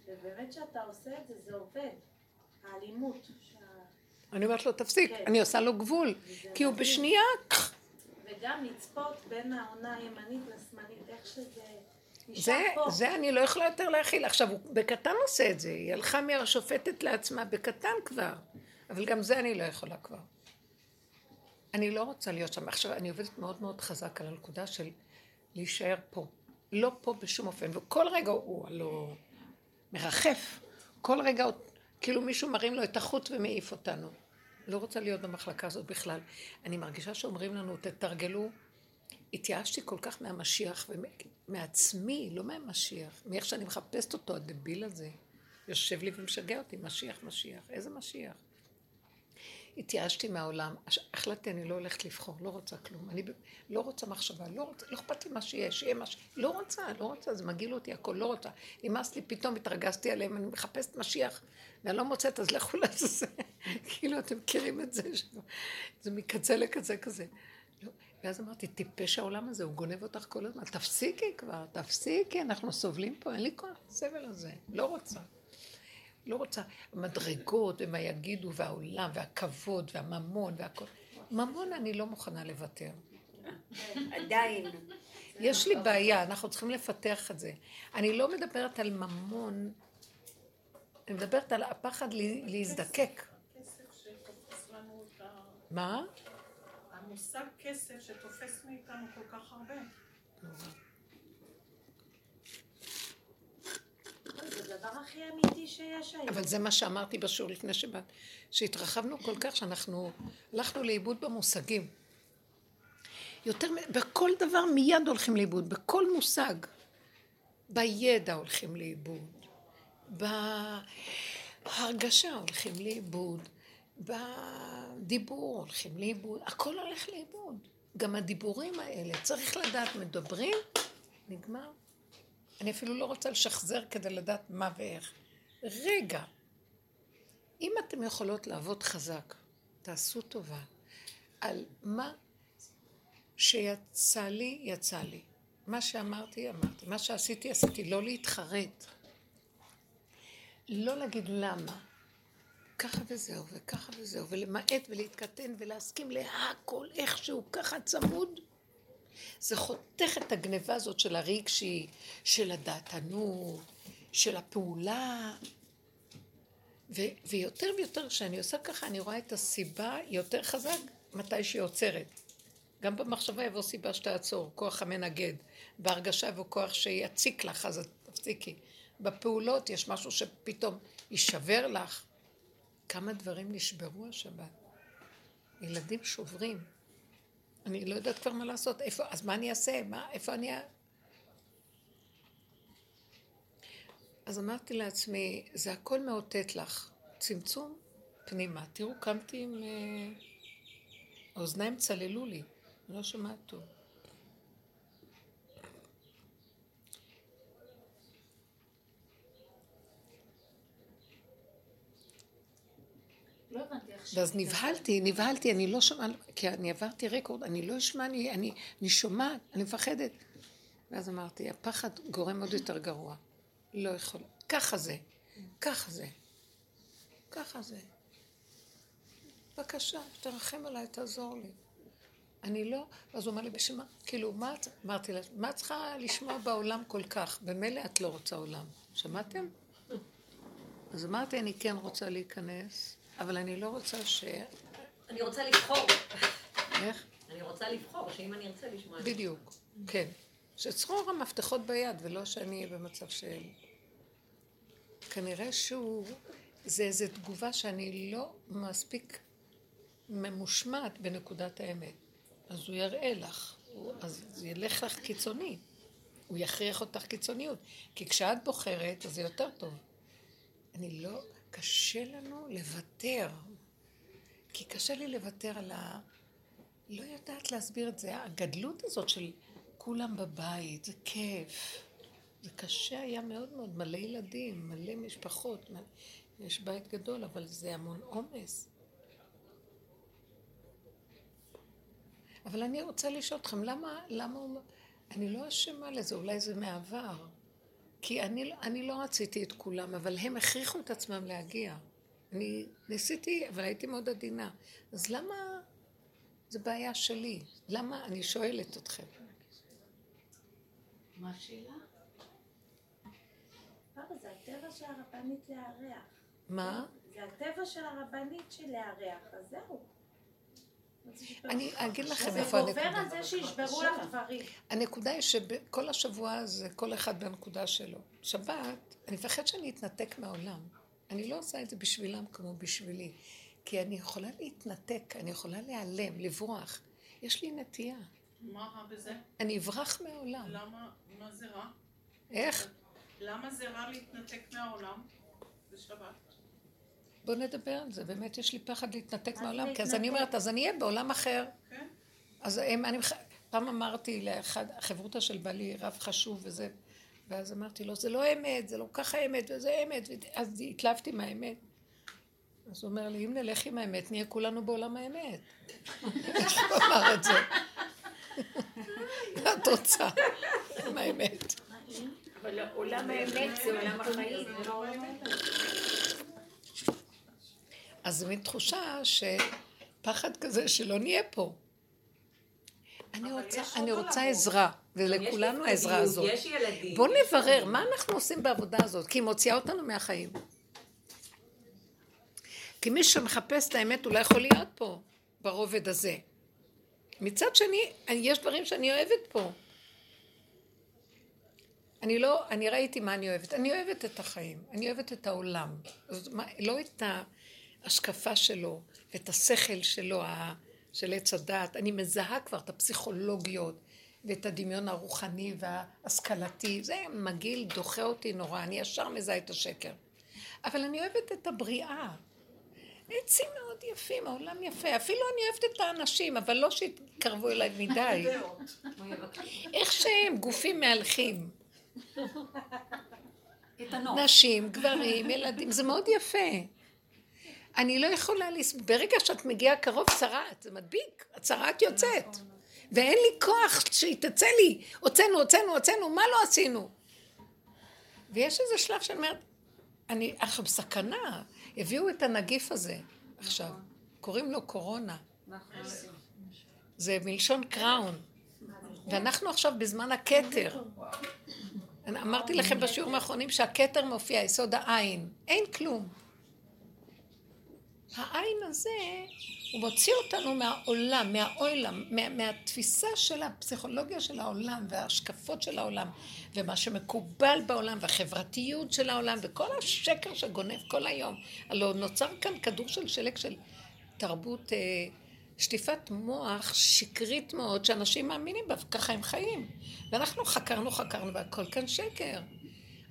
ובאמת שאתה עושה את זה, זה עובד. האלימות. אני אומרת לו, תפסיק, כן. אני עושה לו גבול, כי הוא. בשנייה, וגם לצפות בין העונה הימנית לשמאלית, איך שזה זה. זה אני לא יכולה יותר להכיל. עכשיו, הוא בקטן עושה את זה, היא הלכה מהשופטת לעצמה בקטן כבר, אבל גם זה אני לא יכולה כבר. אני לא רוצה להיות שם. עכשיו, אני עובדת מאוד מאוד חזק על הנקודה של להישאר פה. לא פה בשום אופן, וכל רגע הוא הלוא מרחף. כל רגע, הוא- כאילו מישהו מרים לו את החוט ומעיף אותנו. לא רוצה להיות במחלקה הזאת בכלל. אני מרגישה שאומרים לנו, תתרגלו. התייאשתי כל כך מהמשיח ומעצמי, לא מהמשיח, מאיך שאני מחפשת אותו, הדביל הזה. יושב לי ומשגע אותי, משיח, משיח. איזה משיח? התייאשתי מהעולם, החלטתי, אני לא הולכת לבחור, לא רוצה כלום. אני לא רוצה מחשבה, לא רוצה, לא אכפת לי מה שיש, שיהיה מה ש... לא רוצה, לא רוצה, זה מגעיל אותי, הכל לא רוצה. נמאס לי, פתאום התרגזתי עליהם, אני מחפשת משיח, ואני לא מוצאת, אז לכו (laughs) לעזאזל. כאילו, אתם מכירים את זה, זה מקצה לקצה כזה. לא. ואז אמרתי, טיפש העולם הזה, הוא גונב אותך כל הזמן, תפסיקי כבר, תפסיקי, אנחנו סובלים פה, אין לי כוח לסבל הזה, לא רוצה. לא רוצה מדרגות ומה יגידו והעולם והכבוד והממון והכל. ממון אני לא מוכנה לוותר. עדיין. יש לי בעיה, אנחנו צריכים לפתח את זה. אני לא מדברת על ממון, אני מדברת על הפחד להזדקק. מה? המושג כסף שתופס מאיתנו כל כך הרבה. הדבר הכי אמיתי שיש היום. אבל זה מה שאמרתי בשיעור לפני שבאת, שהתרחבנו כל כך שאנחנו הלכנו לאיבוד במושגים. יותר, בכל דבר מיד הולכים לאיבוד, בכל מושג. בידע הולכים לאיבוד, בהרגשה הולכים לאיבוד, בדיבור הולכים לאיבוד, הכל הולך לאיבוד. גם הדיבורים האלה, צריך לדעת, מדברים, נגמר. אני אפילו לא רוצה לשחזר כדי לדעת מה ואיך. רגע, אם אתם יכולות לעבוד חזק, תעשו טובה על מה שיצא לי, יצא לי. מה שאמרתי, אמרתי. מה שעשיתי, עשיתי. לא להתחרט. לא להגיד למה. ככה וזהו, וככה וזהו, ולמעט ולהתקטן ולהסכים להכל איכשהו, ככה צמוד. זה חותך את הגניבה הזאת של הרגשי, של הדעתנות, של הפעולה. ו- ויותר ויותר כשאני עושה ככה, אני רואה את הסיבה יותר חזק מתי שהיא עוצרת. גם במחשבה יבוא סיבה שתעצור, כוח המנגד. בהרגשה יבוא כוח שיציק לך, אז תפסיקי. בפעולות יש משהו שפתאום יישבר לך. כמה דברים נשברו השבת. ילדים שוברים. אני לא יודעת כבר מה לעשות. איפה, אז מה אני אעשה? מה, איפה אני... אז אמרתי לעצמי, זה הכל מאותת לך. צמצום פנימה. תראו, קמתי עם... אה, האוזניים צללו לי. לא שומעת טוב. לא הבנתי איך ש... ואז נבהלתי, נבהלתי, אני לא שומעת, כי אני עברתי רקורד, אני לא אשמע, אני, אני, אני שומעת, אני מפחדת. ואז אמרתי, הפחד גורם עוד יותר גרוע. לא יכול, ככה זה, ככה זה, ככה זה. בבקשה, תרחם עליי, תעזור לי. אני לא, אז הוא אמר לי, בשביל מה, כאילו, מה את, אמרתי לה, מה את צריכה לשמוע בעולם כל כך? במילא את לא רוצה עולם. שמעתם? אז אמרתי, אני כן רוצה להיכנס, אבל אני לא רוצה ש... אני רוצה לבחור. איך? אני רוצה לבחור, שאם אני ארצה לשמוע... בדיוק, כן. שצרור המפתחות ביד, ולא שאני אהיה במצב של... כנראה שהוא... זה איזו תגובה שאני לא מספיק ממושמעת בנקודת האמת. אז הוא יראה לך, הוא, אז זה ילך לך קיצוני. הוא יכריח אותך קיצוניות. כי כשאת בוחרת, אז זה יותר טוב. אני לא... קשה לנו לוותר. כי קשה לי לוותר על ה... לא יודעת להסביר את זה. הגדלות הזאת של כולם בבית, זה כיף. זה קשה היה מאוד מאוד, מלא ילדים, מלא משפחות. מלא... יש בית גדול, אבל זה המון עומס. אבל אני רוצה לשאול אתכם, למה, למה הוא... אני לא אשמה לזה, אולי זה מעבר. כי אני, אני לא רציתי את כולם, אבל הם הכריחו את עצמם להגיע. אני ניסיתי, אבל הייתי מאוד עדינה. אז למה... זה בעיה שלי. למה? אני שואלת אתכם. מה השאלה? זה הטבע של הרבנית לארח. מה? זה הטבע של הרבנית של לארח, אז זהו. אני אגיד לכם זה איפה גובר הנקודה. על זה שישברו לך דברים. הנקודה היא שכל השבוע הזה, כל אחד בנקודה שלו. שבת, אני מפחד שאני אתנתק מהעולם. אני לא עושה את זה בשבילם כמו בשבילי. כי אני יכולה להתנתק, אני יכולה להיעלם, לברוח. יש לי נטייה. מה רע בזה? אני אברח מהעולם. למה, מה זה רע? איך? למה זה רע להתנתק מהעולם בשבת? בוא נדבר על זה. באמת יש לי פחד להתנתק מהעולם, כי אז. אני אומרת, אז אני אהיה בעולם אחר. כן? אז הם, אני, פעם אמרתי לאחד, החברותא של בעלי רב חשוב וזה, ואז אמרתי לו, זה לא אמת, זה לא ככה אמת, וזה אמת, אז התלהבתי מהאמת. אז הוא אומר לי, אם נלך עם האמת, נהיה כולנו בעולם האמת. איך (laughs) הוא אמר את זה? מה את רוצה? עם האמת. אבל עולם האמת זה עולם החיים. אז זו מין תחושה שפחד כזה שלא נהיה פה. אני רוצה, אני רוצה. עזרה, ולכולנו העזרה הזאת. יש ילדים. בואו נברר מה אנחנו עושים בעבודה הזאת, כי היא מוציאה אותנו מהחיים. כי מי שמחפש את האמת הוא לא יכול להיות פה, ברובד הזה. מצד שני, יש דברים שאני אוהבת פה. אני לא, אני ראיתי מה אני אוהבת. אני אוהבת את החיים, אני אוהבת את העולם. זאת אומרת, לא את ההשקפה שלו, את השכל שלו, של עץ הדת. אני מזהה כבר את הפסיכולוגיות ואת הדמיון הרוחני וההשכלתי. זה מגעיל, דוחה אותי נורא, אני ישר מזהה את השקר. אבל אני אוהבת את הבריאה. עצים מאוד יפים, העולם יפה. אפילו אני אוהבת את האנשים, אבל לא שיתקרבו אליי מדי. איך שהם גופים מהלכים. נשים, גברים, ילדים, זה מאוד יפה. אני לא יכולה לסבול, ברגע שאת מגיעה קרוב צרעת, זה מדביק, הצרעת יוצאת. ואין לי כוח שהיא תצא לי, הוצאנו, הוצאנו, הוצאנו, מה לא עשינו? ויש איזה שלב שאני אומרת, אני עכשיו בסכנה, הביאו את הנגיף הזה עכשיו, קוראים לו קורונה. זה מלשון קראון. ואנחנו עכשיו בזמן הכתר. אמרתי לכם בשיעורים האחרונים שהכתר מופיע, יסוד העין. אין כלום. העין הזה, הוא מוציא אותנו מהעולם, מהעולם, מה, מהתפיסה של הפסיכולוגיה של העולם וההשקפות של העולם ומה שמקובל בעולם והחברתיות של העולם וכל השקר שגונב כל היום. הלוא נוצר כאן כדור של שלג של תרבות, אה, שטיפת מוח שקרית מאוד שאנשים מאמינים בה וככה הם חיים. ואנחנו חקרנו, חקרנו והכל כאן שקר.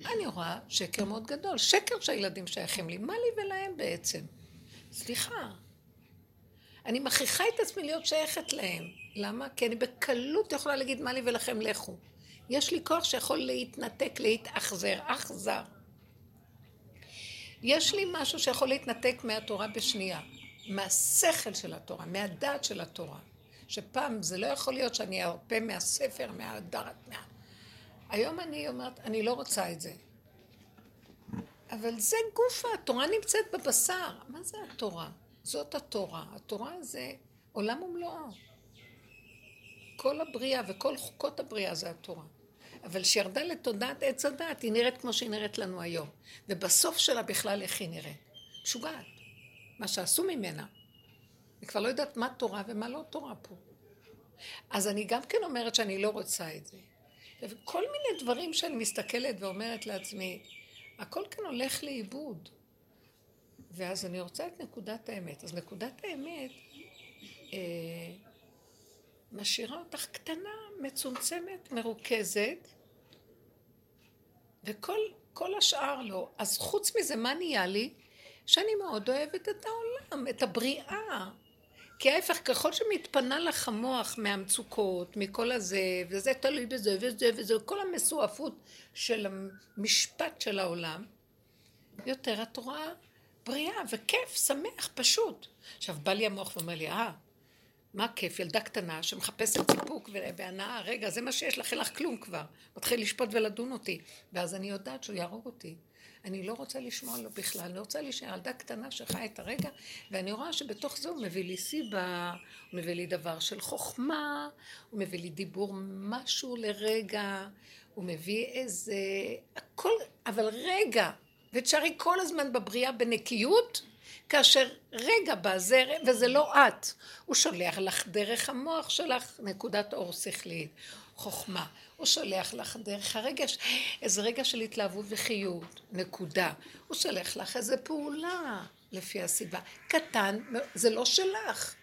אני רואה שקר מאוד גדול, שקר שהילדים שייכים לי, מה לי ולהם בעצם? סליחה. אני מכריחה את עצמי להיות שייכת להם. למה? כי אני בקלות יכולה להגיד מה לי ולכם לכו. יש לי כוח שיכול להתנתק, להתאכזר, אכזר. יש לי משהו שיכול להתנתק מהתורה בשנייה, מהשכל של התורה, מהדעת של התורה. שפעם זה לא יכול להיות שאני ארפה מהספר, מהדעת, מה... היום אני אומרת, אני לא רוצה את זה. אבל זה גופה, התורה נמצאת בבשר. מה זה התורה? זאת התורה. התורה זה עולם ומלואו. כל הבריאה וכל חוקות הבריאה זה התורה. אבל שירדה לתודעת עץ הדת, היא נראית כמו שהיא נראית לנו היום. ובסוף שלה בכלל איך היא נראית. משוגעת. מה שעשו ממנה. אני כבר לא יודעת מה תורה ומה לא תורה פה. אז אני גם כן אומרת שאני לא רוצה את זה. וכל מיני דברים שאני מסתכלת ואומרת לעצמי, הכל כאן הולך לאיבוד. ואז אני רוצה את נקודת האמת. אז נקודת האמת אה, משאירה אותך קטנה, מצומצמת, מרוכזת, וכל כל השאר לא. אז חוץ מזה, מה נהיה לי? שאני מאוד אוהבת את העולם, את הבריאה. כי ההפך, ככל שמתפנה לך המוח מהמצוקות, מכל הזה, וזה תלוי בזה, וזה וזה, כל המסועפות של המשפט של העולם, יותר את רואה בריאה וכיף, שמח, פשוט. עכשיו, בא לי המוח ואומר לי, אה, מה כיף, ילדה קטנה שמחפשת סיפוק והנאה, רגע, זה מה שיש לך, אין לך כלום כבר. מתחיל לשפוט ולדון אותי. ואז אני יודעת שהוא יהרוג אותי. אני לא רוצה לשמוע לו בכלל, אני רוצה להישאר ילדה קטנה שחיה את הרגע, ואני רואה שבתוך זה הוא מביא לי סיבה, הוא מביא לי דבר של חוכמה, הוא מביא לי דיבור משהו לרגע, הוא מביא איזה... הכל, אבל רגע, ותשארי כל הזמן בבריאה בנקיות, כאשר רגע בא זה, וזה לא את, הוא שולח לך דרך המוח שלך נקודת אור שכלית, חוכמה. הוא שולח לך דרך הרגש, איזה רגע של התלהבות וחיות, נקודה. הוא שולח לך איזה פעולה לפי הסיבה. קטן, זה לא שלך.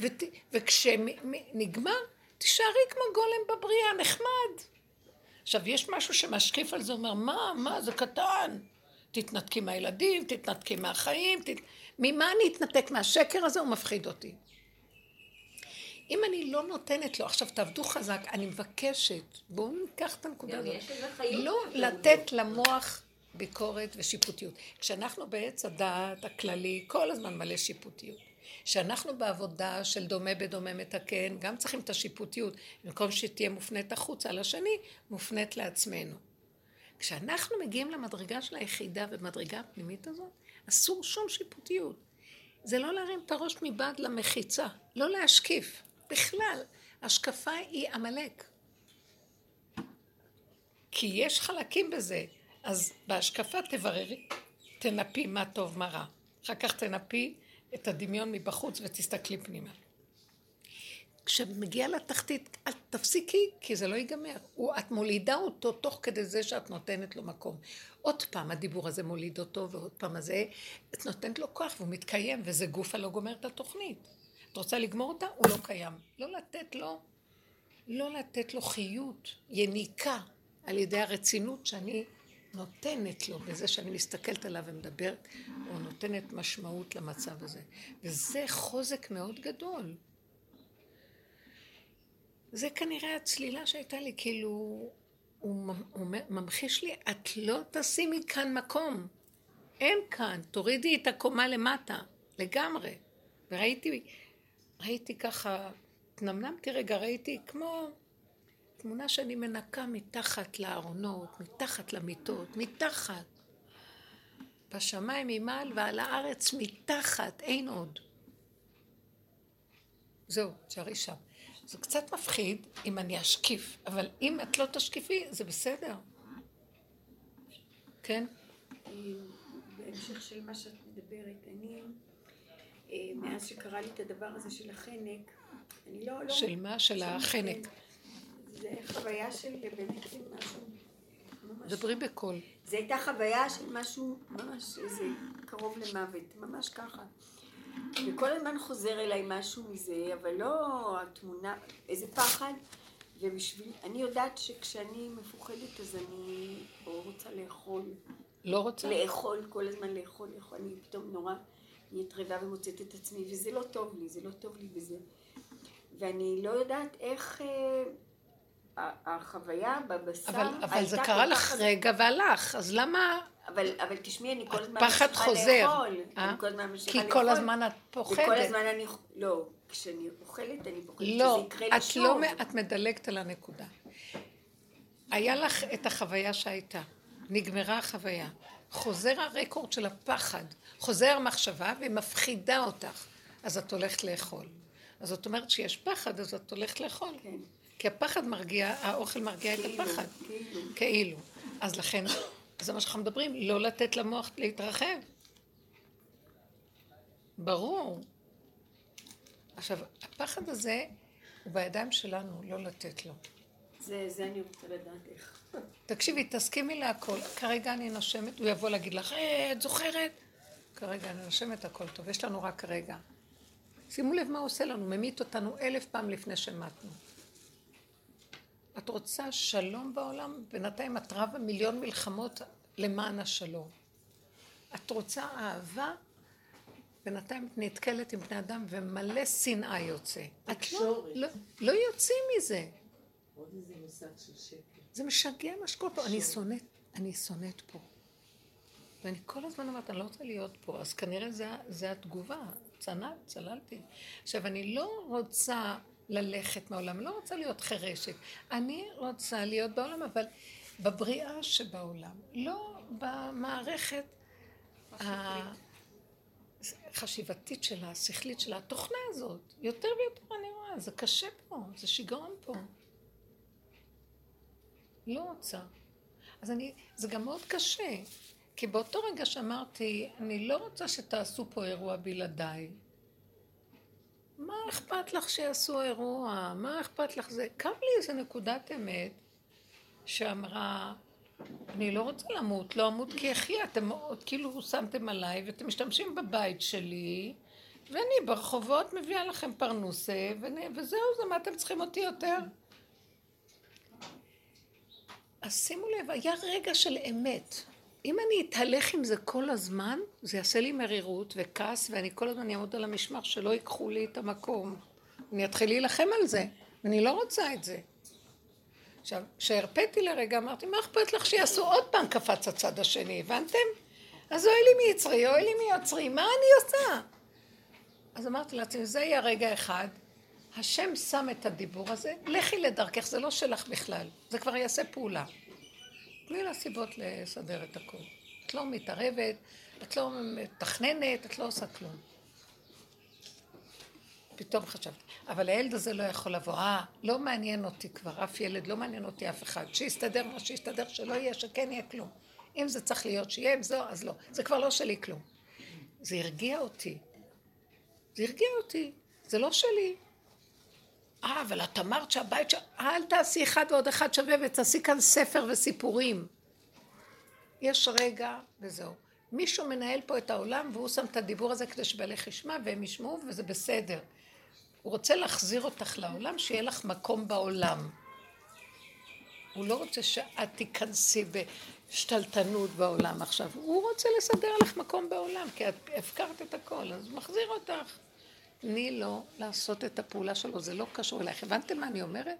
ות, וכשנגמר, תישארי כמו גולם בבריאה, נחמד. עכשיו, יש משהו שמשקיף על זה, אומר, מה, מה, זה קטן. תתנתקי מהילדים, תתנתקי מהחיים, תת... ממה אני אתנתק מהשקר הזה? הוא מפחיד אותי. אם אני לא נותנת לו, עכשיו תעבדו חזק, אני מבקשת, בואו ניקח את הנקודה הזאת. לא לתת למוח ביקורת ושיפוטיות. כשאנחנו בעץ הדעת הכללי, כל הזמן מלא שיפוטיות. כשאנחנו בעבודה של דומה בדומה מתקן, גם צריכים את השיפוטיות. במקום שתהיה מופנית החוצה לשני, מופנית לעצמנו. כשאנחנו מגיעים למדרגה של היחידה ומדרגה הפנימית הזאת, אסור שום שיפוטיות. זה לא להרים את הראש מבעד למחיצה, לא להשקיף. בכלל, השקפה היא עמלק. כי יש חלקים בזה, אז בהשקפה תבררי, תנפי מה טוב, מה רע. אחר כך תנפי את הדמיון מבחוץ ותסתכלי פנימה. כשמגיעה לתחתית, אל תפסיקי, כי זה לא ייגמר. את מולידה אותו תוך כדי זה שאת נותנת לו מקום. עוד פעם הדיבור הזה מוליד אותו, ועוד פעם הזה, את נותנת לו כוח והוא מתקיים, וזה גופה לא גומר את התוכנית. את רוצה לגמור אותה? הוא לא קיים. לא לתת לו, לא לתת לו חיות, יניקה, על ידי הרצינות שאני נותנת לו, בזה שאני מסתכלת עליו ומדברת, או נותנת משמעות למצב הזה. וזה חוזק מאוד גדול. זה כנראה הצלילה שהייתה לי, כאילו, הוא, ממחיש לי, את לא תשימי כאן מקום. אין כאן, תורידי את הקומה למטה, לגמרי. וראיתי ראיתי ככה, התנמנמתי רגע, ראיתי כמו תמונה שאני מנקה מתחת לארונות, מתחת למיטות, מתחת. בשמיים ממעל ועל הארץ מתחת, אין עוד. זהו, תשארי שם. זה קצת מפחיד אם אני אשקיף, אבל אם את לא תשקיפי, זה בסדר. כן? בהמשך של מה שאת מדברת, אני אה, מאז שקרה לי את הדבר הזה של החנק, אני לא... לא של מה? של החנק. זה חוויה של באמת משהו... דברי בקול. זו הייתה חוויה של משהו ממש איזה קרוב למוות, ממש ככה. וכל הזמן חוזר אליי משהו מזה, אבל לא התמונה, איזה פחד. ובשביל, אני יודעת שכשאני מפוחדת אז אני או רוצה לאכול. לא רוצה? לאכול, כל הזמן לאכול, לאכול. אני פתאום נורא נהיית רעבה ומוצאת את עצמי, וזה לא טוב לי, זה לא טוב לי בזה. ואני לא יודעת איך אה, החוויה בבשר אבל, אבל זה קרה לך רגע והלך, אז למה... אבל, אבל תשמעי, אני כל הזמן ממשיכה חוזר. לאכול. אה? אני כל הזמן ממשיכה כי לאכול. כל הזמן את פוחדת. וכל הזמן אני... לא, כשאני אוכלת, אני פוחדת לא, שזה יקרה לי את שוב. לא, את מדלגת על הנקודה. היה לך את החוויה שהייתה, נגמרה החוויה. חוזר הרקורד של הפחד, חוזר המחשבה ומפחידה אותך, אז את הולכת לאכול. אז זאת אומרת שיש פחד, אז את הולכת לאכול. כן. כי הפחד מרגיע, האוכל מרגיע את כאילו, הפחד. כאילו. כאילו. אז לכן, זה מה שאנחנו מדברים, לא לתת למוח להתרחב. ברור. עכשיו, הפחד הזה הוא בידיים שלנו, לא לתת לו. זה, זה אני רוצה לדעת איך. תקשיבי, תסכימי להכל. כרגע אני נושמת, הוא יבוא להגיד לך, אה, את זוכרת? כרגע אני נושמת, הכל טוב. יש לנו רק רגע. שימו לב מה הוא עושה לנו, ממית אותנו אלף פעם לפני שמתנו. את רוצה שלום בעולם? בינתיים את רבה מיליון מלחמות למען השלום. את רוצה אהבה? בינתיים את נתקלת עם בני אדם ומלא שנאה יוצא. את לא. לא, לא יוצאים מזה. עוד איזה מושג של שקר. זה משגע מה שקורה פה. אני שונאת, אני שונאת פה. ואני כל הזמן אומרת, אני לא רוצה להיות פה, אז כנראה זה, זה התגובה. צנע, צללתי. עכשיו, אני לא רוצה ללכת מהעולם, לא רוצה להיות חירשת. אני רוצה להיות בעולם, אבל בבריאה שבעולם, לא במערכת החשיבתית שלה, השכלית שלה, התוכנה הזאת. יותר ויותר אני רואה, זה קשה פה, זה שיגעון פה. לא רוצה. אז אני, זה גם מאוד קשה, כי באותו רגע שאמרתי, אני לא רוצה שתעשו פה אירוע בלעדיי. מה אכפת לך שיעשו אירוע? מה אכפת לך זה? קם לי איזה נקודת אמת שאמרה, אני לא רוצה למות, לא אמות כי אחיה, אתם עוד כאילו שמתם עליי ואתם משתמשים בבית שלי ואני ברחובות מביאה לכם פרנוסה ואני, וזהו זה, מה אתם צריכים אותי יותר? אז שימו לב, היה רגע של אמת. אם אני אתהלך עם זה כל הזמן, זה יעשה לי מרירות וכעס, ואני כל הזמן אעמוד על המשמר שלא ייקחו לי את המקום. אני אתחיל להילחם על זה, ואני לא רוצה את זה. עכשיו, כשהרפאתי לרגע, אמרתי, מה אכפת לך שיעשו עוד פעם קפץ הצד השני, הבנתם? אז אוי לי מיצרי, אוי לי מיוצרי, מה אני עושה? אז אמרתי לעצמי, זה יהיה רגע אחד, השם שם את הדיבור הזה, לכי לדרכך, זה לא שלך בכלל, זה כבר יעשה פעולה. תני לה סיבות לסדר את הכול. את לא מתערבת, את לא מתכננת, את לא עושה כלום. פתאום חשבתי, אבל הילד הזה לא יכול לבוא, אה, לא מעניין אותי כבר, אף ילד, לא מעניין אותי אף אחד, שיסתדר מה שיסתדר, שלא יהיה, שכן יהיה כלום. אם זה צריך להיות שיהיה, אם זו, אז לא. זה כבר לא שלי כלום. זה הרגיע אותי. זה הרגיע אותי, זה לא שלי. אה, אבל את אמרת שהבית ש... אל תעשי אחד ועוד אחד שווה ותעשי כאן ספר וסיפורים. יש רגע וזהו. מישהו מנהל פה את העולם והוא שם את הדיבור הזה כדי שבעלך ישמע והם ישמעו וזה בסדר. הוא רוצה להחזיר אותך לעולם, שיהיה לך מקום בעולם. הוא לא רוצה שאת תיכנסי בשתלטנות בעולם עכשיו. הוא רוצה לסדר לך מקום בעולם, כי את הפקרת את הכל, אז הוא מחזיר אותך. תני לו לעשות את הפעולה שלו, זה לא קשור אלייך. הבנתם מה אני אומרת?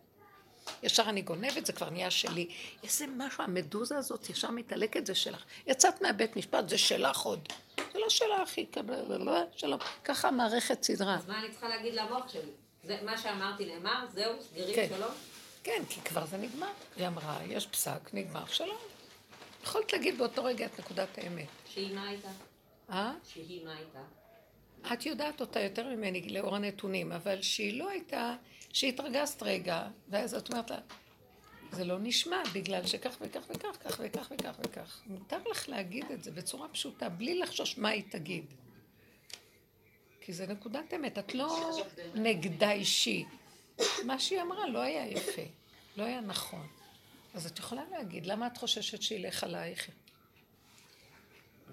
ישר אני גונבת, זה כבר נהיה שלי. איזה משהו, המדוזה הזאת ישר מתעלקת, זה שלך. יצאת מהבית משפט, זה שלך עוד. זה לא שלך, היא לא שלום. ככה המערכת סדרה. אז מה אני צריכה להגיד למוח שלי? זה, מה שאמרתי נאמר, זהו, סגרים, כן. שלום? כן, כי כבר זה נגמר. היא אמרה, יש פסק, נגמר, שלום. יכולת להגיד באותו רגע את נקודת האמת. שהיא מה הייתה? אה? שהיא מה הייתה? את יודעת אותה יותר ממני לאור הנתונים, אבל שהיא לא הייתה, שהתרגזת רגע, ואז את אומרת לה, זה לא נשמע בגלל שכך וכך וכך, כך וכך וכך וכך. מותר לך להגיד את זה בצורה פשוטה, בלי לחשוש מה היא תגיד. כי זה נקודת אמת, את לא נגדה אישי. מה שהיא אמרה לא היה יפה, לא היה נכון. אז את יכולה להגיד, למה את חוששת שילך עלייך?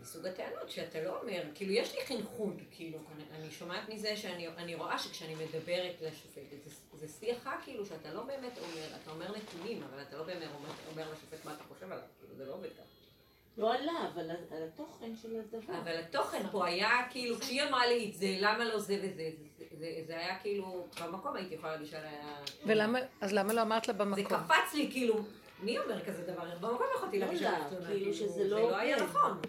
מסוג הטענות שאתה לא אומר, כאילו יש לי חינכון, כאילו, אני- אני שומעת מזה שאני אני רואה שכשאני מדברת לשופטת, זה, זה שיחה כאילו שאתה לא באמת אומר, אתה אומר נתונים, אבל אתה לא באמת אומר, אומר לשופט מה אתה חושב עליו, כאילו זה לא עובד ככה. לא עלה, אבל על התוכן של הדבר. אבל התוכן פה היה כאילו, כשהיא אמרה לי את זה, למה לא זה וזה, זה, זה, זה היה כאילו, במקום הייתי יכולה לשאול היה... ולמה, אז למה לא אמרת לה זה במקום? קפץ לי כאילו, מי אומר כזה דבר? במקום יכולתי לא להגיש יודעת, עליו תלונה, כאילו שזה זה לא לא היה. נכון.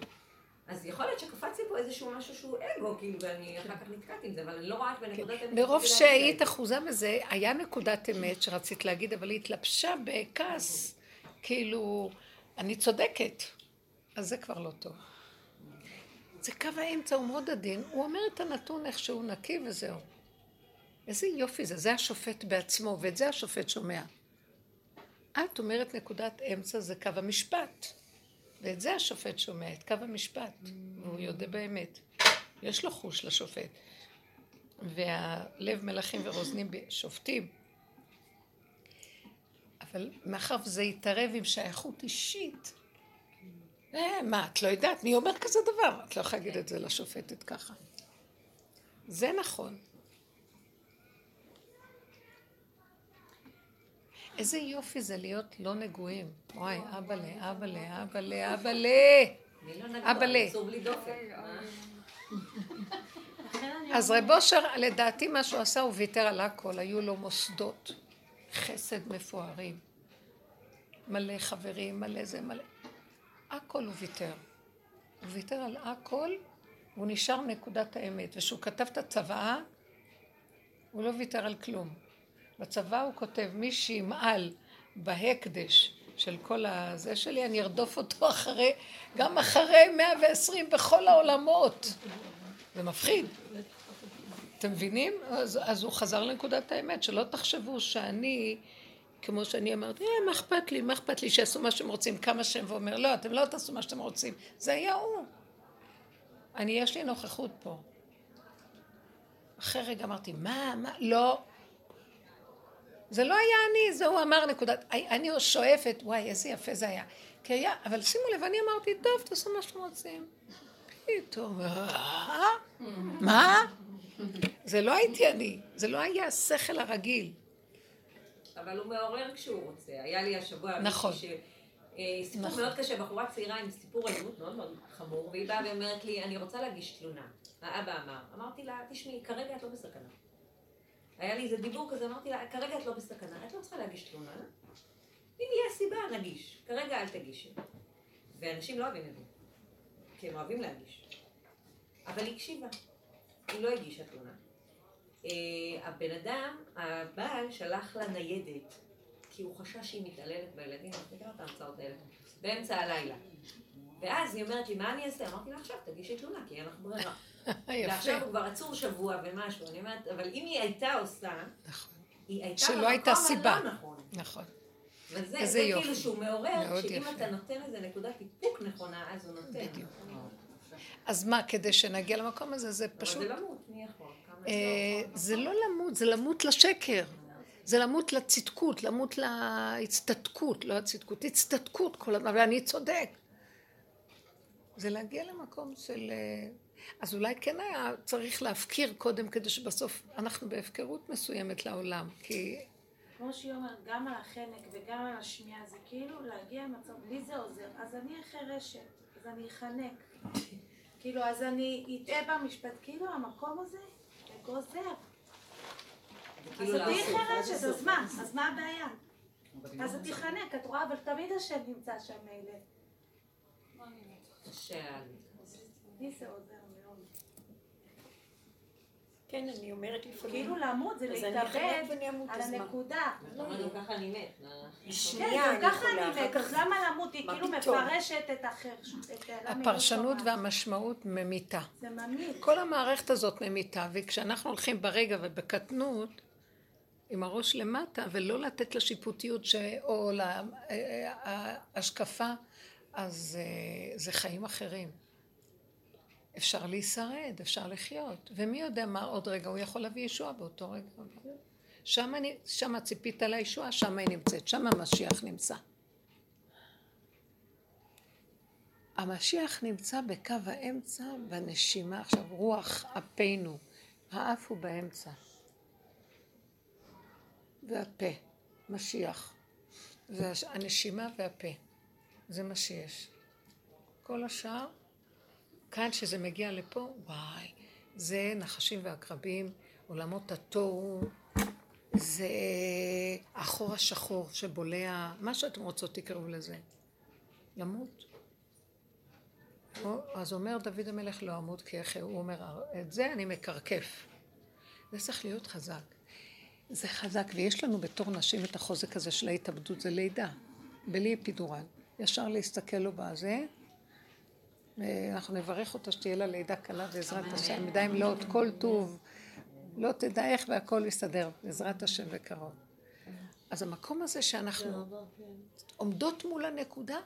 אז יכול להיות שקפץ לי פה איזשהו משהו שהוא אגו, כאילו, ואני אחר כך נתקעתי עם זה, אבל אני לא רואה את בנקודת אמת. מרוב שהיית להגיד. אחוזה בזה, היה נקודת אמת שרצית להגיד, אבל היא התלבשה בכעס, כאילו, אני צודקת. אז זה כבר לא טוב. זה קו האמצע, הוא מאוד עדין, הוא אומר את הנתון איך שהוא נקי וזהו. איזה יופי זה, זה השופט בעצמו, ואת זה השופט שומע. את אומרת נקודת אמצע זה קו המשפט, ואת זה השופט שומע, את קו המשפט, והוא יודע באמת. יש לו חוש לשופט. והלב מלכים ורוזנים שופטים. אבל מאחר וזה יתערב עם שייכות אישית, אה, מה, את לא יודעת? מי אומר כזה דבר? את לא יכולה להגיד את זה לשופטת ככה. זה נכון. איזה יופי זה להיות לא נגועים. וואי, אבאלה, אבאלה, אבאלה, אבאלה. לא אבאלה. אז רב אושר, לדעתי מה שהוא עשה, הוא ויתר על הכל, היו לו מוסדות חסד מפוארים. מלא חברים, מלא זה, מלא... הכל הוא ויתר. הוא ויתר על הכל, והוא נשאר נקודת האמת. וכשהוא כתב את הצוואה, הוא לא ויתר על כלום. בצבא הוא כותב, מי שימעל בהקדש של כל הזה שלי, אני ארדוף אותו אחרי, גם אחרי 120 בכל העולמות. זה מפחיד. אתם מבינים? אז, אז הוא חזר לנקודת האמת, שלא תחשבו שאני, כמו שאני אמרתי, אה, מה אכפת לי, מה אכפת לי שיעשו מה שהם רוצים, כמה שהם, ואומר, לא, אתם לא תעשו מה שאתם רוצים. זה היה הוא. אני, יש לי נוכחות פה. אחרי רגע אמרתי, מה, מה, לא. זה לא היה אני, זה הוא אמר נקודת, אני שואפת, וואי, איזה יפה זה היה. כי היה, אבל שימו לב, אני אמרתי, טוב, תעשו מה שאתם רוצים. פתאום, אה? מה? זה לא הייתי אני, זה לא היה השכל הרגיל. אבל הוא מעורר כשהוא רוצה. היה לי השבוע... נכון. אה, סיפור נכון. מאוד קשה, בחורה צעירה עם סיפור אלימות מאוד מאוד חמור, והיא באה ואומרת לי, אני רוצה להגיש תלונה. האבא אמר. אמרתי לה, תשמעי, כרגע את לא בסכנה. היה לי איזה דיבור כזה, אמרתי לה, כרגע את לא בסכנה, את לא צריכה להגיש תלונה. אם יהיה סיבה, נגיש. כרגע אל תגישי. ואנשים לא אוהבים את זה, כי הם אוהבים להגיש. אבל היא הקשיבה. היא לא הגישה תלונה. אה, הבן אדם, הבעל, שלח לה ניידת, כי הוא חשש שהיא מתעללת בילדים, אני מכירה את ההמצאות האלה, באמצע הלילה. ואז היא אומרת לי, מה אני אעשה? אמרתי לה, עכשיו תגישי תלונה, כי אין לך ברירה. (laughs) ועכשיו. הוא כבר עצור שבוע ומשהו, אני אומרת, אבל אם היא הייתה עושה, נכון, היא הייתה שלא במקום. הלא נכון. נכון. וזה איזה זה יופי. כאילו שהוא מעורר, שאם יפה. אתה נותן לזה נקודת איפוק נכונה, אז הוא נותן. בדיוק. אז מה, כדי שנגיע למקום הזה, זה אבל פשוט... זה למות, מי יכול? אה? זה לא למות, זה למות לשקר. זה למות לצדקות, למות להצטדקות, לא הצדקות, הצטדקות כל הזמן, אבל אני צודק. זה להגיע למקום של... אה, אז אולי כן היה צריך להפקיר קודם, כדי שבסוף אנחנו בהפקרות מסוימת לעולם, כי כמו שהיא אומרת, גם על החנק וגם על השמיעה, זה כאילו להגיע למצב, לי זה עוזר, אז אני אהיה חירשת, אז אני אחנק. כאילו, אז אני אטעה במשפט, כאילו המקום הזה, זה גוזר. אז כאילו תהיי לעשות. חירשת, אז מה? אז מה הבעיה? אז את תיחנק, את רואה, אבל תמיד השם נמצא שם מילא. קשה היה לי. לי זה עוזר מאוד. כן, אני אומרת לפעמים. כאילו למות זה אז להתאבד על אז? הנקודה. אמרנו, ככה אני מת. כן, שנייה, גם אני ככה יכולה, אז למה למות? היא מה כאילו? מפרשת את החירש. את ה- למה היא לא הפרשנות. והמשמעות ממיתה. זה ממית. כל המערכת הזאת ממיתה, וכשאנחנו הולכים ברגע ובקטנות, עם הראש למטה, ולא לתת לשיפוטיות ש... או להשקפה, אז אה, זה חיים אחרים. אפשר להישרד, אפשר לחיות, ומי יודע מה עוד רגע, הוא יכול להביא ישועה באותו רגע. שם, אני, שם ציפית לישועה, שם היא נמצאת, שם המשיח נמצא. המשיח נמצא בקו האמצע, בנשימה. עכשיו, רוח אפינו, האף הוא באמצע. והפה, משיח. זה הנשימה והפה. זה מה שיש. כל השאר, כאן שזה מגיע לפה, וואי, זה נחשים ועקרבים, עולמות התוהו, זה החור השחור שבולע, מה שאתם רוצות תקראו לזה. למות. אז אומר דוד המלך לא אמות כי אחי, הוא אומר, את זה אני מקרקף. זה צריך להיות חזק. זה חזק, ויש לנו בתור נשים את החוזק הזה של ההתאבדות, זה לידה, בלי אפידורל. ישר להסתכל לו בזה, ואנחנו נברך אותה שתהיה לה לידה קלה בעזרת השם, ידע אם לא עוד כל טוב, לא תדע איך והכל יסתדר, בעזרת השם בקרוב. אז המקום הזה שאנחנו עומדות מול הנקודה,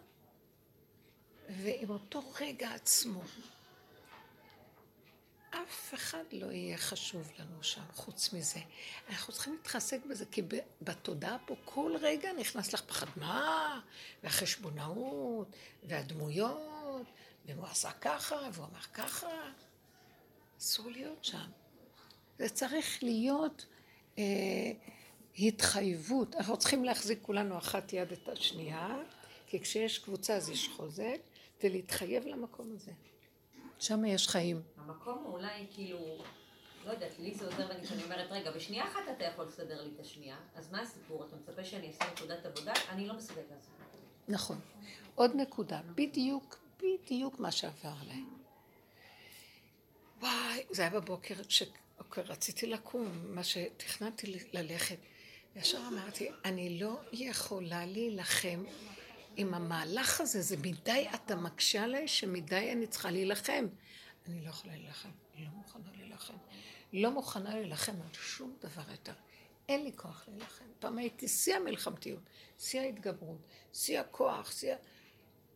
ועם אותו רגע עצמו, אף אחד לא יהיה חשוב לנו שם חוץ מזה. אנחנו צריכים להתחזק בזה, כי בתודעה פה כל רגע נכנס לך פחד. מה? והחשבונאות, והדמויות, והוא עשה ככה, והוא אמר ככה. אסור להיות שם. זה צריך להיות אה, התחייבות. אנחנו צריכים להחזיק כולנו אחת יד את השנייה, כי כשיש קבוצה אז יש חוזק, ולהתחייב למקום הזה. שם יש חיים. המקום הוא אולי כאילו לא יודעת, לי זה עוזר ואני כשאני אומרת, רגע, בשנייה אחת אתה יכול לסדר לי את השנייה, אז מה הסיפור? אתה מצפה שאני אעשה נקודת עבודה? אני לא מסוגלת לעשות. נכון. עוד נקודה, בדיוק, בדיוק מה שעבר עליי. וואי, זה היה בבוקר שרציתי לקום, מה שתכננתי ללכת. ישר אמרתי, אני לא יכולה להילחם עם המהלך הזה, זה מדי, אתה מקשה עליי שמדי אני צריכה להילחם. אני לא יכולה להילחם, אני לא מוכנה להילחם. לא מוכנה להילחם על שום דבר יותר. אין לי כוח להילחם. פעם הייתי שיא המלחמתיות, שיא ההתגברות, שיא הכוח, שיא...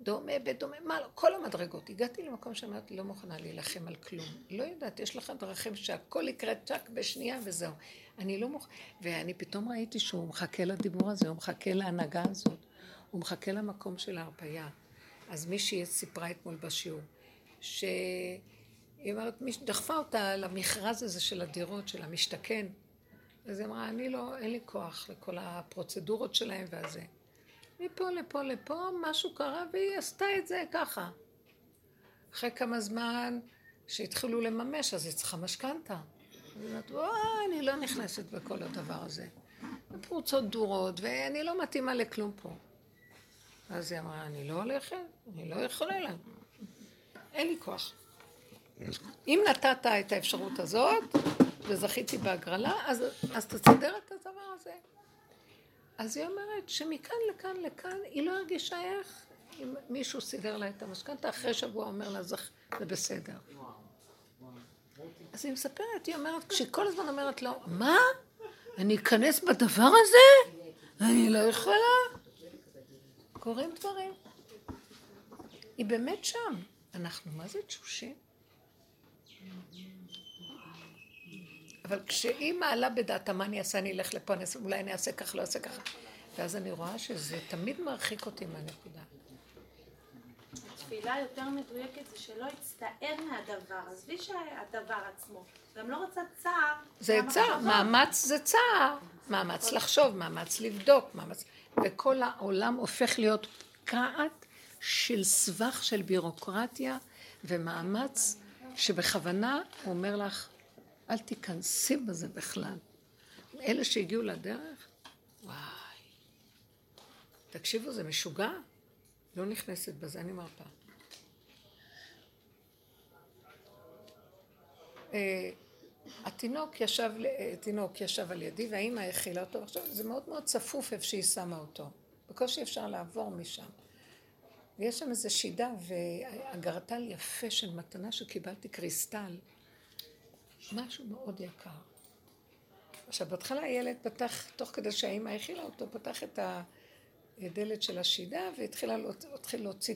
דומה בדומה, מה לא, כל המדרגות. הגעתי למקום שאמרתי, לא מוכנה להילחם על כלום. לא יודעת, יש לך דרכים שהכל יקרה צ'ק בשנייה וזהו. אני לא מוכנה, ואני פתאום ראיתי שהוא מחכה לדיבור הזה, הוא מחכה להנהגה הזאת, הוא מחכה למקום של ההרפאיה. אז מישהי סיפרה אתמול בשיעור, שהיא אומרת, מיש- דחפה אותה למכרז הזה של הדירות, של המשתכן. אז היא אמרה, אני לא, אין לי כוח לכל הפרוצדורות שלהם והזה. מפה לפה לפה, משהו קרה והיא עשתה את זה ככה. אחרי כמה זמן שהתחילו לממש, אז היא צריכה משכנתה. אז היא אומרת, וואי, אני לא נכנסת בכל הדבר הזה. פרוצדורות, ואני לא מתאימה לכלום פה. אז היא אמרה, אני לא הולכת, אני לא יכולה לה. אין לי כוח. אם נתת את האפשרות הזאת, וזכיתי בהגרלה, אז, אז תסדר את הדבר הזה. אז היא אומרת שמכאן לכאן לכאן היא לא הרגישה איך אם מישהו סידר לה את המשכנתה, אחרי שבוע אומר לה זה, בסדר. אז היא מספרת, היא אומרת, כשכל הזמן אומרת לו, מה? אני אכנס בדבר הזה? אני לא יכולה. קורים דברים. היא באמת שם. אנחנו מה זה תשושים? אבל כשהיא מעלה בדעתה, מה אני אעשה? אני אלך לפה, אני אעשה, אולי אני אעשה ככה, לא אעשה ככה. ואז אני רואה שזה תמיד מרחיק אותי מהנקודה. תפילה יותר מדויקת זה שלא יצטער מהדבר, עזבי שהדבר עצמו. גם לא רוצה צער. זה. צער, מאמץ זה צער. מאמץ לחשוב, מאמץ לבדוק, מאמץ... וכל העולם הופך להיות קעת של סבך של בירוקרטיה ומאמץ שבכוונה הוא אומר לך, אל תיכנסי בזה בכלל. אלה שהגיעו לדרך, וואי. תקשיבו, זה משוגע. לא נכנסת בזה, אני מרפה. התינוק ישב, אה, תינוק ישב על ידי והאימא האכילה אותו, עכשיו זה מאוד מאוד צפוף איפה שהיא שמה אותו. בקושי אפשר לעבור משם. ויש שם איזו שידה ואגרטל יפה של מתנה שקיבלתי קריסטל. משהו מאוד יקר. עכשיו, בהתחלה הילד פתח, תוך כדי שהאימא האכילה אותו, פתח את הדלת של השידה והתחילה להוצ- התחיל להוציא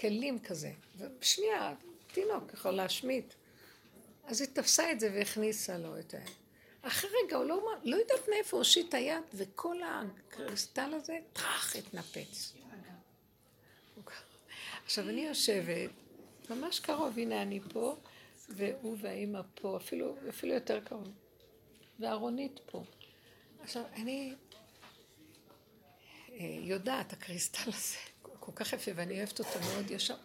כלים כזה. ובשנייה, תינוק יכול להשמיט. אז היא תפסה את זה והכניסה לו את ה... אחרי רגע, הוא לא, לא יודעת מאיפה הושיט היד, וכל הקריסטל הזה, טראח, התנפץ. עכשיו, אני יושבת, ממש קרוב, הנה אני פה, והוא והאימא פה, אפילו, אפילו יותר קרוב. ואהרונית פה. עכשיו, אני אה, יודעת, הקריסטל הזה כל כך יפה, ואני אוהבת אותו מאוד ישר.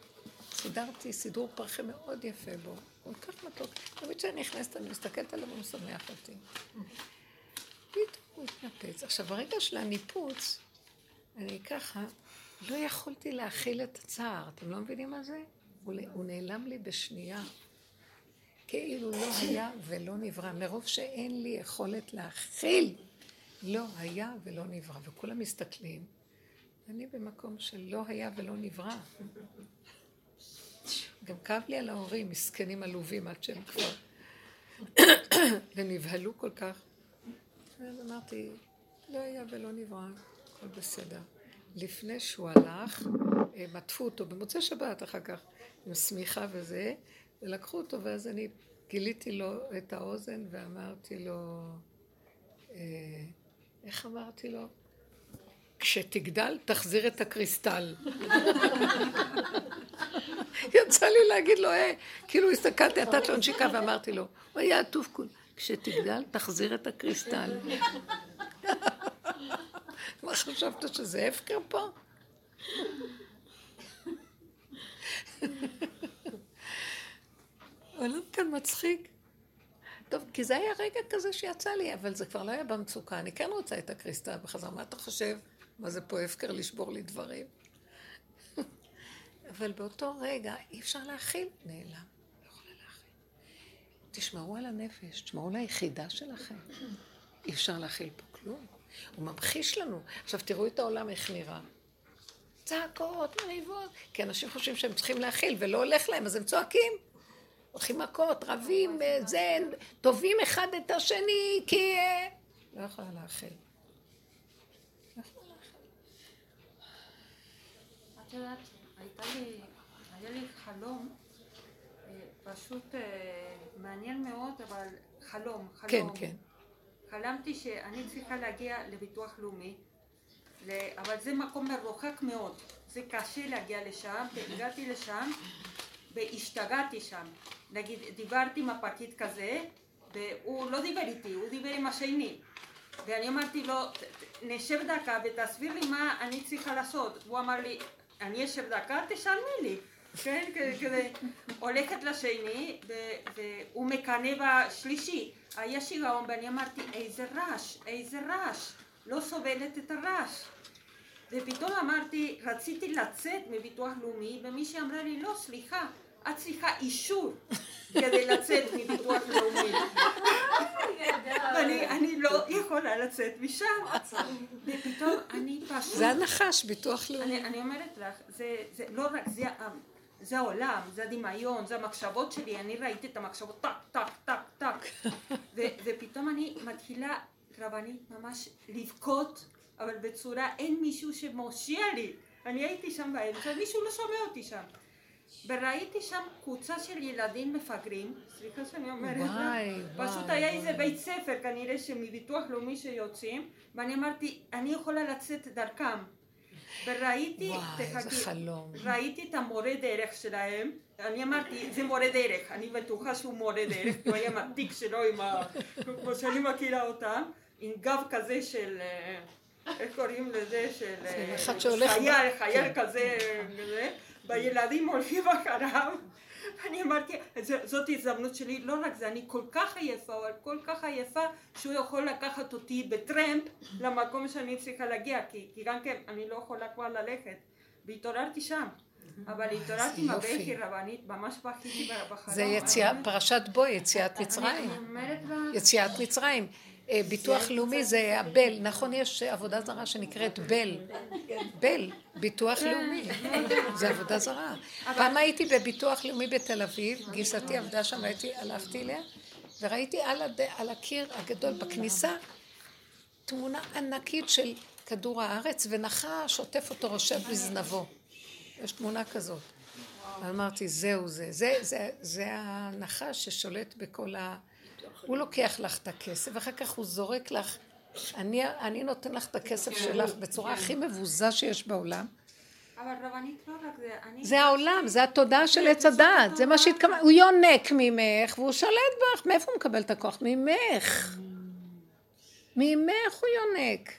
סידרתי סידור פרחי מאוד יפה בו, כל כך מתוק. תמיד כשאני נכנסת, אני מסתכלת עליו והוא משמח אותי. פתאום הוא התנפץ. עכשיו, ברגע של הניפוץ, אני ככה, לא יכולתי להכיל את הצער. אתם לא מבינים מה זה? הוא, הוא נעלם לי בשנייה. כאילו לא היה ולא נברא. מרוב שאין לי יכולת להכיל, לא היה ולא נברא. וכולם מסתכלים, אני במקום של לא היה ולא נברא. גם כאב לי על ההורים, מסכנים עלובים עד שהם כבר... ונבהלו כל כך. אז אמרתי, לא היה ולא נברא, הכל בסדר. לפני שהוא הלך, הם עטפו אותו במוצאי שבת אחר כך, עם שמיכה וזה, ולקחו אותו, ואז אני גיליתי לו את האוזן ואמרתי לו, אה, איך אמרתי לו? כשתגדל, תחזיר את הקריסטל. (laughs) (laughs) יצא לי להגיד לו, אה, כאילו הסתכלתי, נתת לו נשיקה ואמרתי לו, הוא היה עטוף כול, כשתגדל, תחזיר את הקריסטל. (laughs) מה חשבת שזה הפקר פה? (laughs) העולם כאן מצחיק. טוב, כי זה היה רגע כזה שיצא לי, אבל זה כבר לא היה במצוקה. אני כן רוצה את הקריסטל בחזרה. מה אתה חושב? מה זה פה הפקר לשבור לי דברים? אבל באותו רגע אי אפשר להכיל, נעלם. לא יכולה להכיל. תשמרו על הנפש, תשמרו על היחידה שלכם. אי אפשר להכיל פה כלום. הוא ממחיש לנו. עכשיו תראו את העולם איך נראה. צעקות, מריבות, כי אנשים חושבים שהם צריכים להכיל ולא הולך להם, אז הם צועקים. הולכים מכות, רבים, זה, טובים אחד את השני, כי... אה, לא יכולה להכיל. לא את יודעת, הייתה לי, היה לי חלום, אה, פשוט אה, מעניין מאוד, אבל חלום, חלום. כן, כן. חלמתי שאני צריכה להגיע לביטוח לאומי, אבל זה מקום מרוחק מאוד, זה קשה להגיע לשם, והגעתי לשם והשתגעתי שם. נגיד, דיברתי עם הפקיד כזה, והוא לא דיבר איתי, הוא דיבר עם השני. ואני אמרתי לו, נשב דקה ותסביר לי מה אני צריכה לעשות. הוא אמר לי, אני אשב דקה, תשלמי לי. כן, כזה, הולכת לשני, והוא מקנא בשלישי. היה שיגעון, ואני אמרתי, איזה רעש, איזה רעש. לא סובלת את הרעש. ופתאום אמרתי, רציתי לצאת מביטוח לאומי, ומישהי אמרה לי, לא, סליחה, את צריכה אישור כדי לצאת מביטוח לאומי. ואני לא יכולה לצאת משם. ופתאום אני פשוט... זה הנחש, ביטוח לאומי. אני אומרת לך, זה לא רק, זה... זה העולם, זה הדמיון, זה המחשבות שלי, אני ראיתי את המחשבות טק, טק, טק, טק, ופתאום אני מתחילה, רבנית, ממש לבכות, אבל בצורה, אין מישהו שמושיע לי. אני הייתי שם באמצע, מישהו לא שומע אותי שם. וראיתי שם קבוצה של ילדים מפגרים, סליחה שאני אומרת, וואי, וואי, פשוט היה איזה בית ספר כנראה שמביטוח לאומי שיוצאים, ואני אמרתי, אני יכולה לצאת דרכם. וראיתי, וואי, איזה חלום. ראיתי את המורה דרך שלהם, אני אמרתי, זה מורה דרך, אני בטוחה שהוא מורה דרך, הוא היה עם התיק שלו, עם ה... כמו שאני מכירה אותם, עם גב כזה של... אה, איך קוראים לזה? של... אה, חייל, חייל כן. כזה, והילדים הולכים אחריו. אני אמרתי, זאת הזדמנות שלי, לא רק זה, אני כל כך עייפה, אבל כל כך עייפה שהוא יכול לקחת אותי בטרמפ למקום שאני צריכה להגיע, כי, כי גם כן אני לא יכולה כבר ללכת. והתעוררתי שם. אבל התעוררתי עם הבכי רבנית, ממש בכיתי בחלום. זה יציאת, פרשת בו, יציאת מצרים. יציאת מצרים. אה, ביטוח לאומי זה הבל, נכון יש עבודה זרה שנקראת בל, בל, ביטוח לאומי, זה עבודה זרה. פעם הייתי בביטוח לאומי בתל אביב, גיסתי עבדה שם, הלכתי אליה, וראיתי על, הד... על הקיר הגדול בכניסה תמונה ענקית של כדור הארץ, ונחש עוטף אותו רושב בזנבו. יש תמונה כזאת. אמרתי, זהו זה. זה, זה, זה הנחש ששולט בכל ה... הוא לוקח לך את הכסף, ואחר כך הוא זורק לך, אני, אני נותן לך את הכסף כן. שלך בצורה כן. הכי מבוזה שיש בעולם. אבל רבנית לא רק זה, אני... זה העולם, זה התודעה של עץ הדעת, זה מה שהתכוון, הוא יונק ממך והוא שולט בך, מאיפה הוא מקבל את הכוח? ממך. ממך הוא יונק.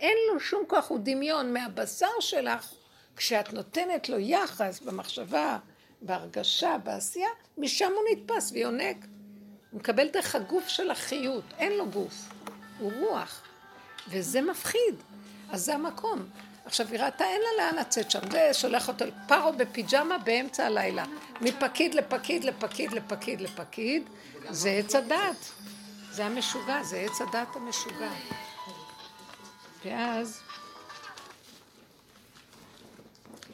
אין לו שום כוח, הוא דמיון מהבשר שלך, כשאת נותנת לו יחס במחשבה, בהרגשה, בעשייה, משם הוא נתפס ויונק. הוא מקבל דרך הגוף של החיות, אין לו גוף, הוא רוח, וזה מפחיד. אז זה המקום. עכשיו היא ראתה אין לה לאן לצאת שם, זה שולח אותו פרו בפיג'מה באמצע הלילה, מפקיד לפקיד לפקיד לפקיד לפקיד, זה עץ הדת, זה המשוגע, זה עץ הדת המשוגע. ואז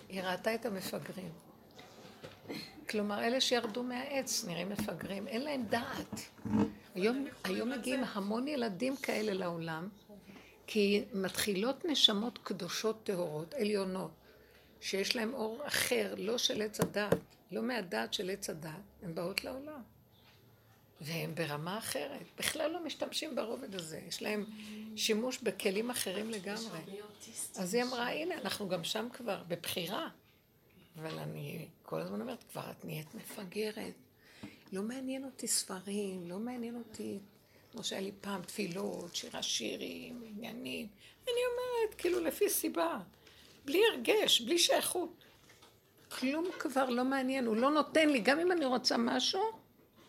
היא ראתה את המפגרים. כלומר, אלה שירדו מהעץ נראים מפגרים, אין להם דעת. היום, היום מגיעים המון ילדים כאלה לעולם, כי מתחילות נשמות קדושות טהורות, עליונות, שיש להם אור אחר, לא של עץ הדעת, לא מהדעת של עץ הדעת, הן באות לעולם. והם ברמה אחרת, בכלל לא משתמשים ברובד הזה, יש להם שימוש בכלים אחרים לגמרי. אז היא אמרה, הנה, אנחנו גם שם כבר, בבחירה. אבל אני כל הזמן אומרת, כבר את נהיית מפגרת. לא מעניין אותי ספרים, לא מעניין אותי, כמו שהיה לי פעם תפילות, שירה שירים, עניינים. אני אומרת, כאילו לפי סיבה, בלי הרגש, בלי שייכות. כלום כבר לא מעניין, הוא לא נותן לי, גם אם אני רוצה משהו,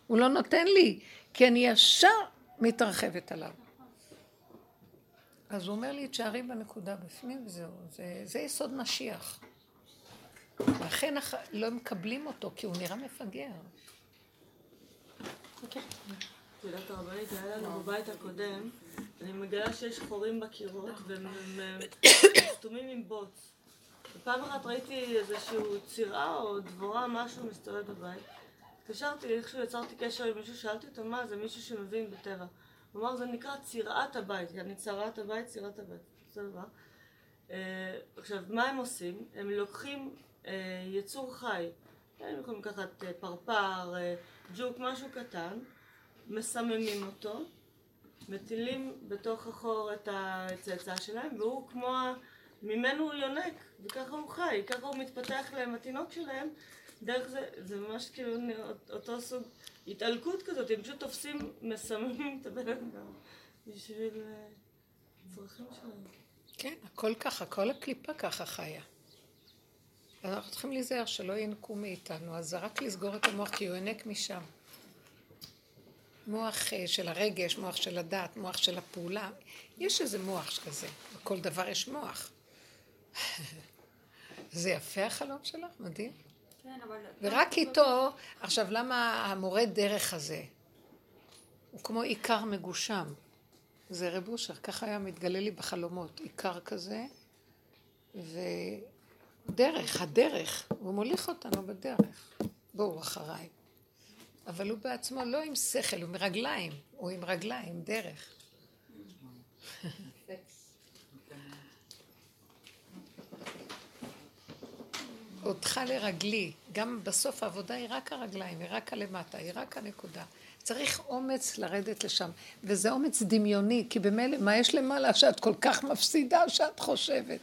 הוא לא נותן לי. כי אני ישר מתרחבת עליו. אז הוא אומר לי, תשארי בנקודה בפנים וזהו. זה, זה יסוד משיח. לכן. לא מקבלים אותו, כי הוא נראה מפגר. תפילת הרבנית, היה לנו בבית הקודם, אני מגלה שיש חורים בקירות (coughs) והם הם, סתומים עם בוץ. ופעם אחת ראיתי איזושהי צירה או דבורה, משהו מסתובב בבית. התקשרתי, איכשהו יצרתי קשר עם מישהו, שאלתי אותו מה זה, מישהו שמבין בטבע. הוא אמר, זה נקרא צירת הבית, יעני צרת הבית, צירת הבית. זה דבר. אה, עכשיו, מה הם עושים? הם לוקחים יצור חי, הם יכולים לקחת אה, פרפר, אה, ג'וק, משהו קטן, מסממים אותו, מטילים בתוך החור את הצאצא שלהם, והוא כמו, ה- ממנו הוא יונק, וככה הוא חי, ככה הוא מתפתח להם, התינוק שלהם, דרך זה, זה ממש כאילו אותו סוג התעלקות כזאת, הם פשוט תופסים, מסממים את הבן אדם בשביל אה, צרכים שלהם. כן, הכל ככה, כל הקליפה ככה חיה. אנחנו צריכים להיזהר שלא ינקו מאיתנו, אז זה רק לסגור את המוח, כי הוא ינק משם. מוח אה, של הרגש, מוח של הדת, מוח של הפעולה. יש איזה מוח כזה, בכל דבר יש מוח. (laughs) זה יפה החלום שלך, מדהים. כן, אבל... ורק איתו, עכשיו למה המורה דרך הזה, הוא כמו עיקר מגושם. זה רב אושר, ככה היה מתגלה לי בחלומות, עיקר כזה, ודרך, הדרך, הוא מוליך אותנו בדרך. בואו אחריי. אבל הוא בעצמו לא עם שכל, הוא עם רגליים, הוא עם רגליים, דרך. אותך לרגלי, גם בסוף העבודה היא רק הרגליים, היא רק הלמטה, היא רק הנקודה. צריך אומץ לרדת לשם, וזה אומץ דמיוני, כי במילא, מה יש למעלה שאת כל כך מפסידה שאת חושבת?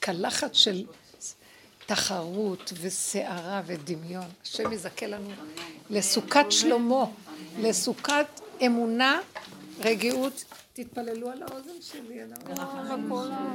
קלחת של תחרות וסערה ודמיון. השם יזכה לנו לסוכת שלמה, לסוכת אמונה, רגיעות. תתפללו על האוזן שלי, על האוזן.